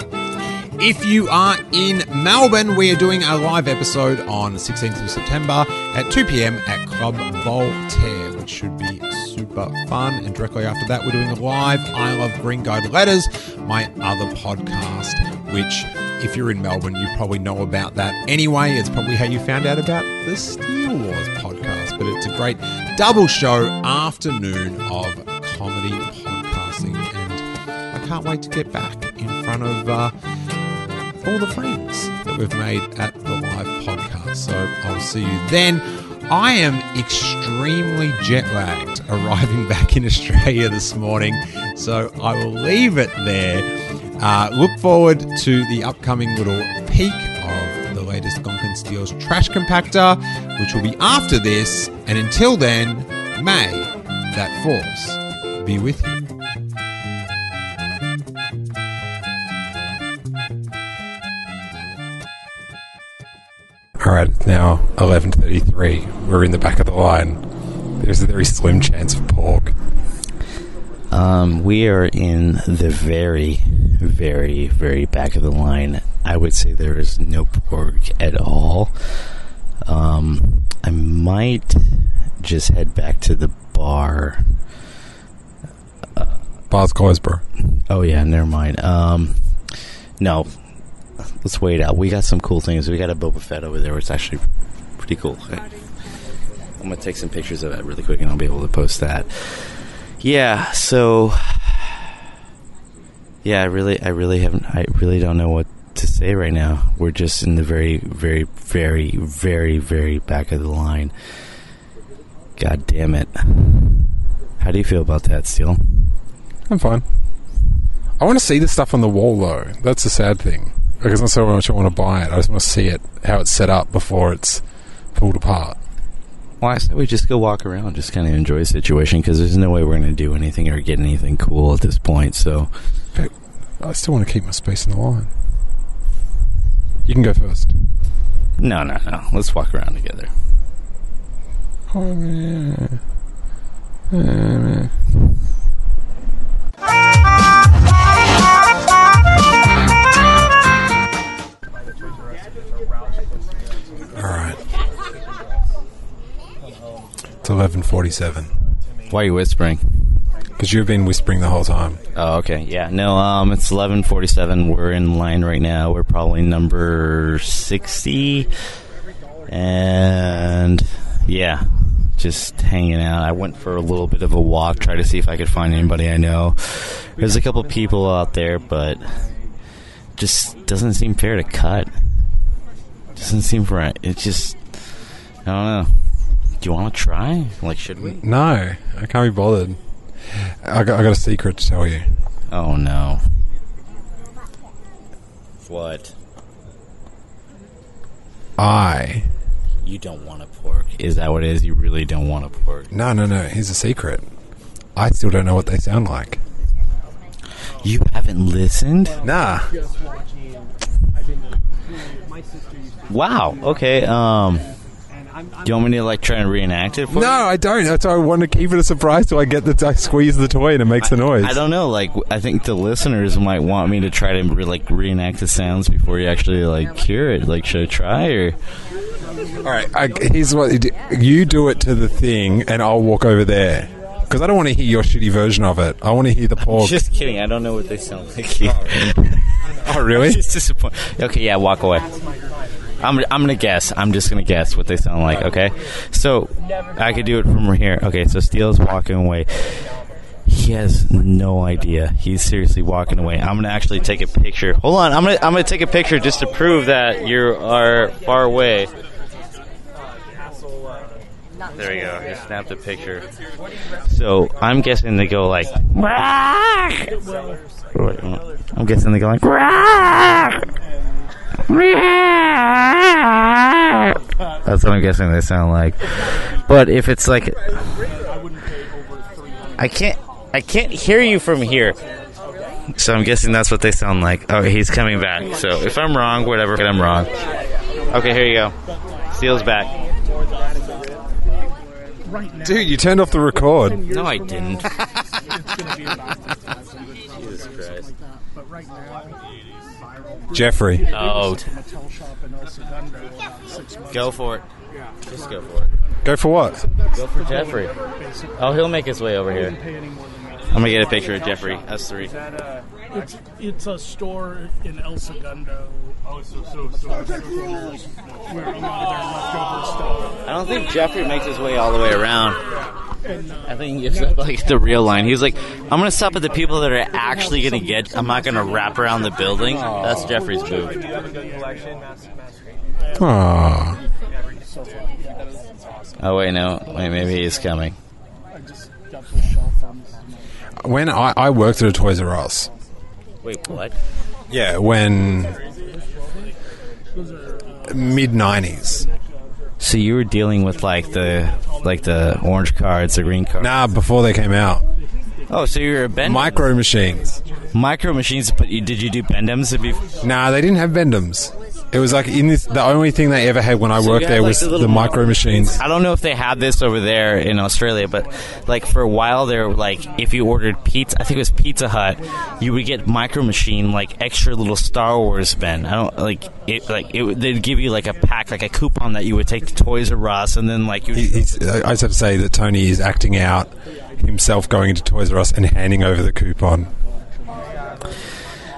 If you are in Melbourne, we are doing a live episode on the 16th of September at 2 p.m. at Club Voltaire, which should be super fun. And directly after that, we're doing a live I Love Green Guide Letters, my other podcast, which, if you're in Melbourne, you probably know about that anyway. It's probably how you found out about the Steele Wars podcast, but it's a great double show afternoon of comedy podcasting. And I can't wait to get back in front of. Uh, all the friends that we've made at the live podcast. So I'll see you then. I am extremely jet lagged arriving back in Australia this morning, so I will leave it there. Uh, look forward to the upcoming little peek of the latest Gonk and Steele's trash compactor, which will be after this. And until then, may that force be with you. All right, it's now 11.33. We're in the back of the line. There's a very slim chance of porg. Um, we are in the very, very, very back of the line. I would say there is no porg at all. Um, I might just head back to the bar. Bar's closed, bro. Oh yeah, never mind. Um, no, let's wait out. We got some cool things. We got a Boba Fett over there. It's actually pretty cool. Okay. I'm gonna take some pictures of that really quick, and I'll be able to post that. Yeah. So, yeah, I really, I really haven't. I really don't know what to say right now. We're just in the very, very, very, very, very back of the line. God damn it. How do you feel about that, Steele? I'm fine. I want to see the stuff on the wall, though. That's the sad thing. Because I'm not so much I want to buy it. I just want to see it, how it's set up before it's pulled apart. Well, I say we just go walk around, just kind of enjoy the situation because there's no way we're going to do anything or get anything cool at this point. So, But I still want to keep my space in the line. You can go first. no, no, no. Let's walk around together. Oh, yeah. Oh, yeah, All right. It's 11:47 Why are you whispering? because you've been whispering the whole time. Oh, okay. Yeah. No, um, it's 1147. We're in line right now. We're probably number 60. And, yeah, just hanging out. I went for a little bit of a walk, try to see if I could find anybody I know. There's a couple people out there, but just doesn't seem fair to cut. Doesn't seem right. It just, I don't know. Do you want to try? Like, should we? No, I can't be bothered. I got, I got a secret to tell you. Oh, no. What? I. You don't want a porg. Is that what it is? You really don't want a porg. No, no, no. Here's a secret. I still don't know what they sound like. You haven't listened? Nah. Wow. Okay. Um, do you want me to like try and reenact it for No, I don't. That's why I want to keep it a surprise till I get the I squeeze the toy and it makes the noise. I don't know. Like, I think the listeners might want me to try to re- like reenact the sounds before you actually like hear it. Like, should I try or? All right, I, here's what you do. you do it to the thing, and I'll walk over there because I don't want to hear your shitty version of it. I want to hear the porg. Just kidding. I don't know what they sound like. oh, really? it's disappointing. Okay, yeah, walk away. I'm, I'm gonna guess. I'm just gonna guess what they sound like. Okay, so I could do it from here. Okay, so Steele's walking away. He has no idea. He's seriously walking away. I'm gonna actually take a picture. Hold on. I'm gonna I'm gonna take a picture just to prove that you are far away. There we go. Just snapped a picture. So I'm guessing they go like. Wait, I'm guessing they go like. That's what I'm guessing they sound like. But if it's like, I can't, I can't hear you from here. So I'm guessing that's what they sound like. Oh, he's coming back. So if I'm wrong, whatever, I'm wrong. Okay, here you go. Steele's back. Dude, you turned off the record. No, I didn't. Jesus Christ. Jeffrey. Oh, go for it. Just go for it. Go for what? Go for Jeffrey. Oh, he'll make his way over here. I'm gonna get a picture of Jeffrey. Us three. It's it's a store in El Segundo. Oh, so so so. Where a lot of their leftover stuff. I don't think Jeffrey makes his way all the way around. And, uh, I think it's like the real line. He's like, I'm gonna stop at the people that are actually gonna get. I'm not gonna wrap around the building. That's Jeffrey's move. Aww. Oh wait, no, wait, maybe he's coming. I just got the shelf on. When I, I worked at a Toys R Us. Wait, what? Yeah, when mid '90s. So you were dealing with like the like the orange cards, the green cards. Nah, before they came out. Oh, so you were a bend Micro machines. micro machines, but you, did you do Bend-Ems? Before? Nah, they didn't have Bend-Ems. It was like in this. The only thing they ever had when I So worked there like, was the the, micro machines. I don't know if they had this over there in Australia, but like for a while there, like if you ordered pizza, I think it was Pizza Hut, you would get Micro Machine like extra little Star Wars men. I don't like it. Like it, would- they'd give you like a pack, like a coupon that you would take to Toys R Us, and then like you. He, I just have to say that Tony is acting out himself going into Toys R Us and handing over the coupon.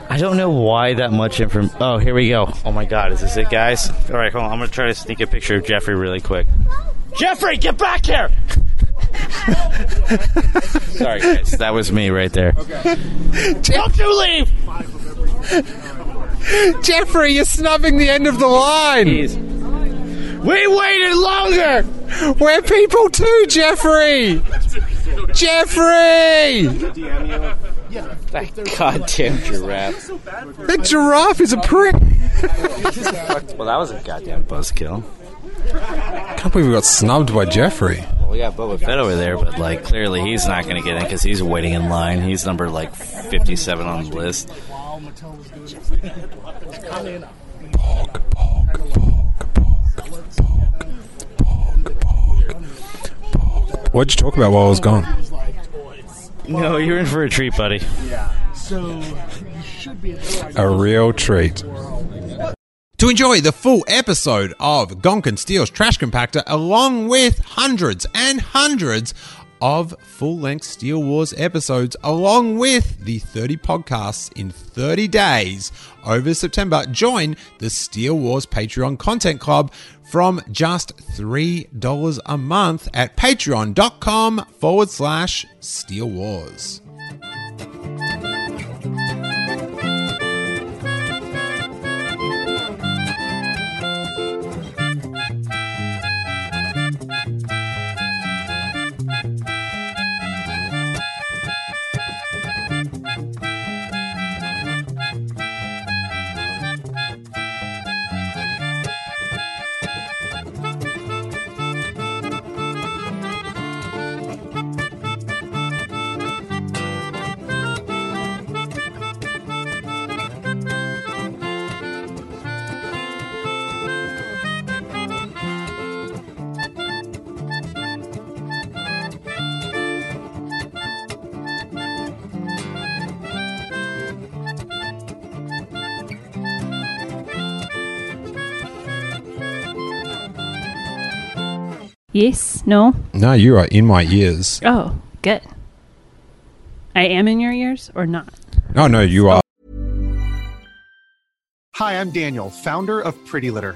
I don't know why that much information. Oh, here we go. Oh my God, is this it, guys? All right, hold on. I'm gonna try to sneak a picture of Jeffrey really quick. Jeffrey, get back here! Sorry, guys, that was me right there. Don't you leave! Jeffrey, you're snubbing the end of the line. We waited longer. We're people too, Jeffrey. Jeffrey, That goddamn giraffe. That giraffe is a prick. Well, that was a goddamn buzzkill. can't believe we got snubbed by Jeffrey. Well, we got Boba Fett over there, but like clearly he's not going to get in because he's waiting in line. He's number like 57 on the list. What'd you talk about while I was gone? No, you're in for a treat, buddy. Yeah. So you should be A real treat. To enjoy the full episode of Gonk and Steele's Trash Compactor, along with hundreds and hundreds of full length Steele Wars episodes, along with the 30 podcasts in 30 days over September, join the Steele Wars Patreon Content Club from just $3 a month at patreon.com forward slash Steele Wars. Yes. No. No, you are in my ears. Oh, good. I am in your ears or not? No, no, you are. Hi, I'm Daniel, founder of Pretty Litter.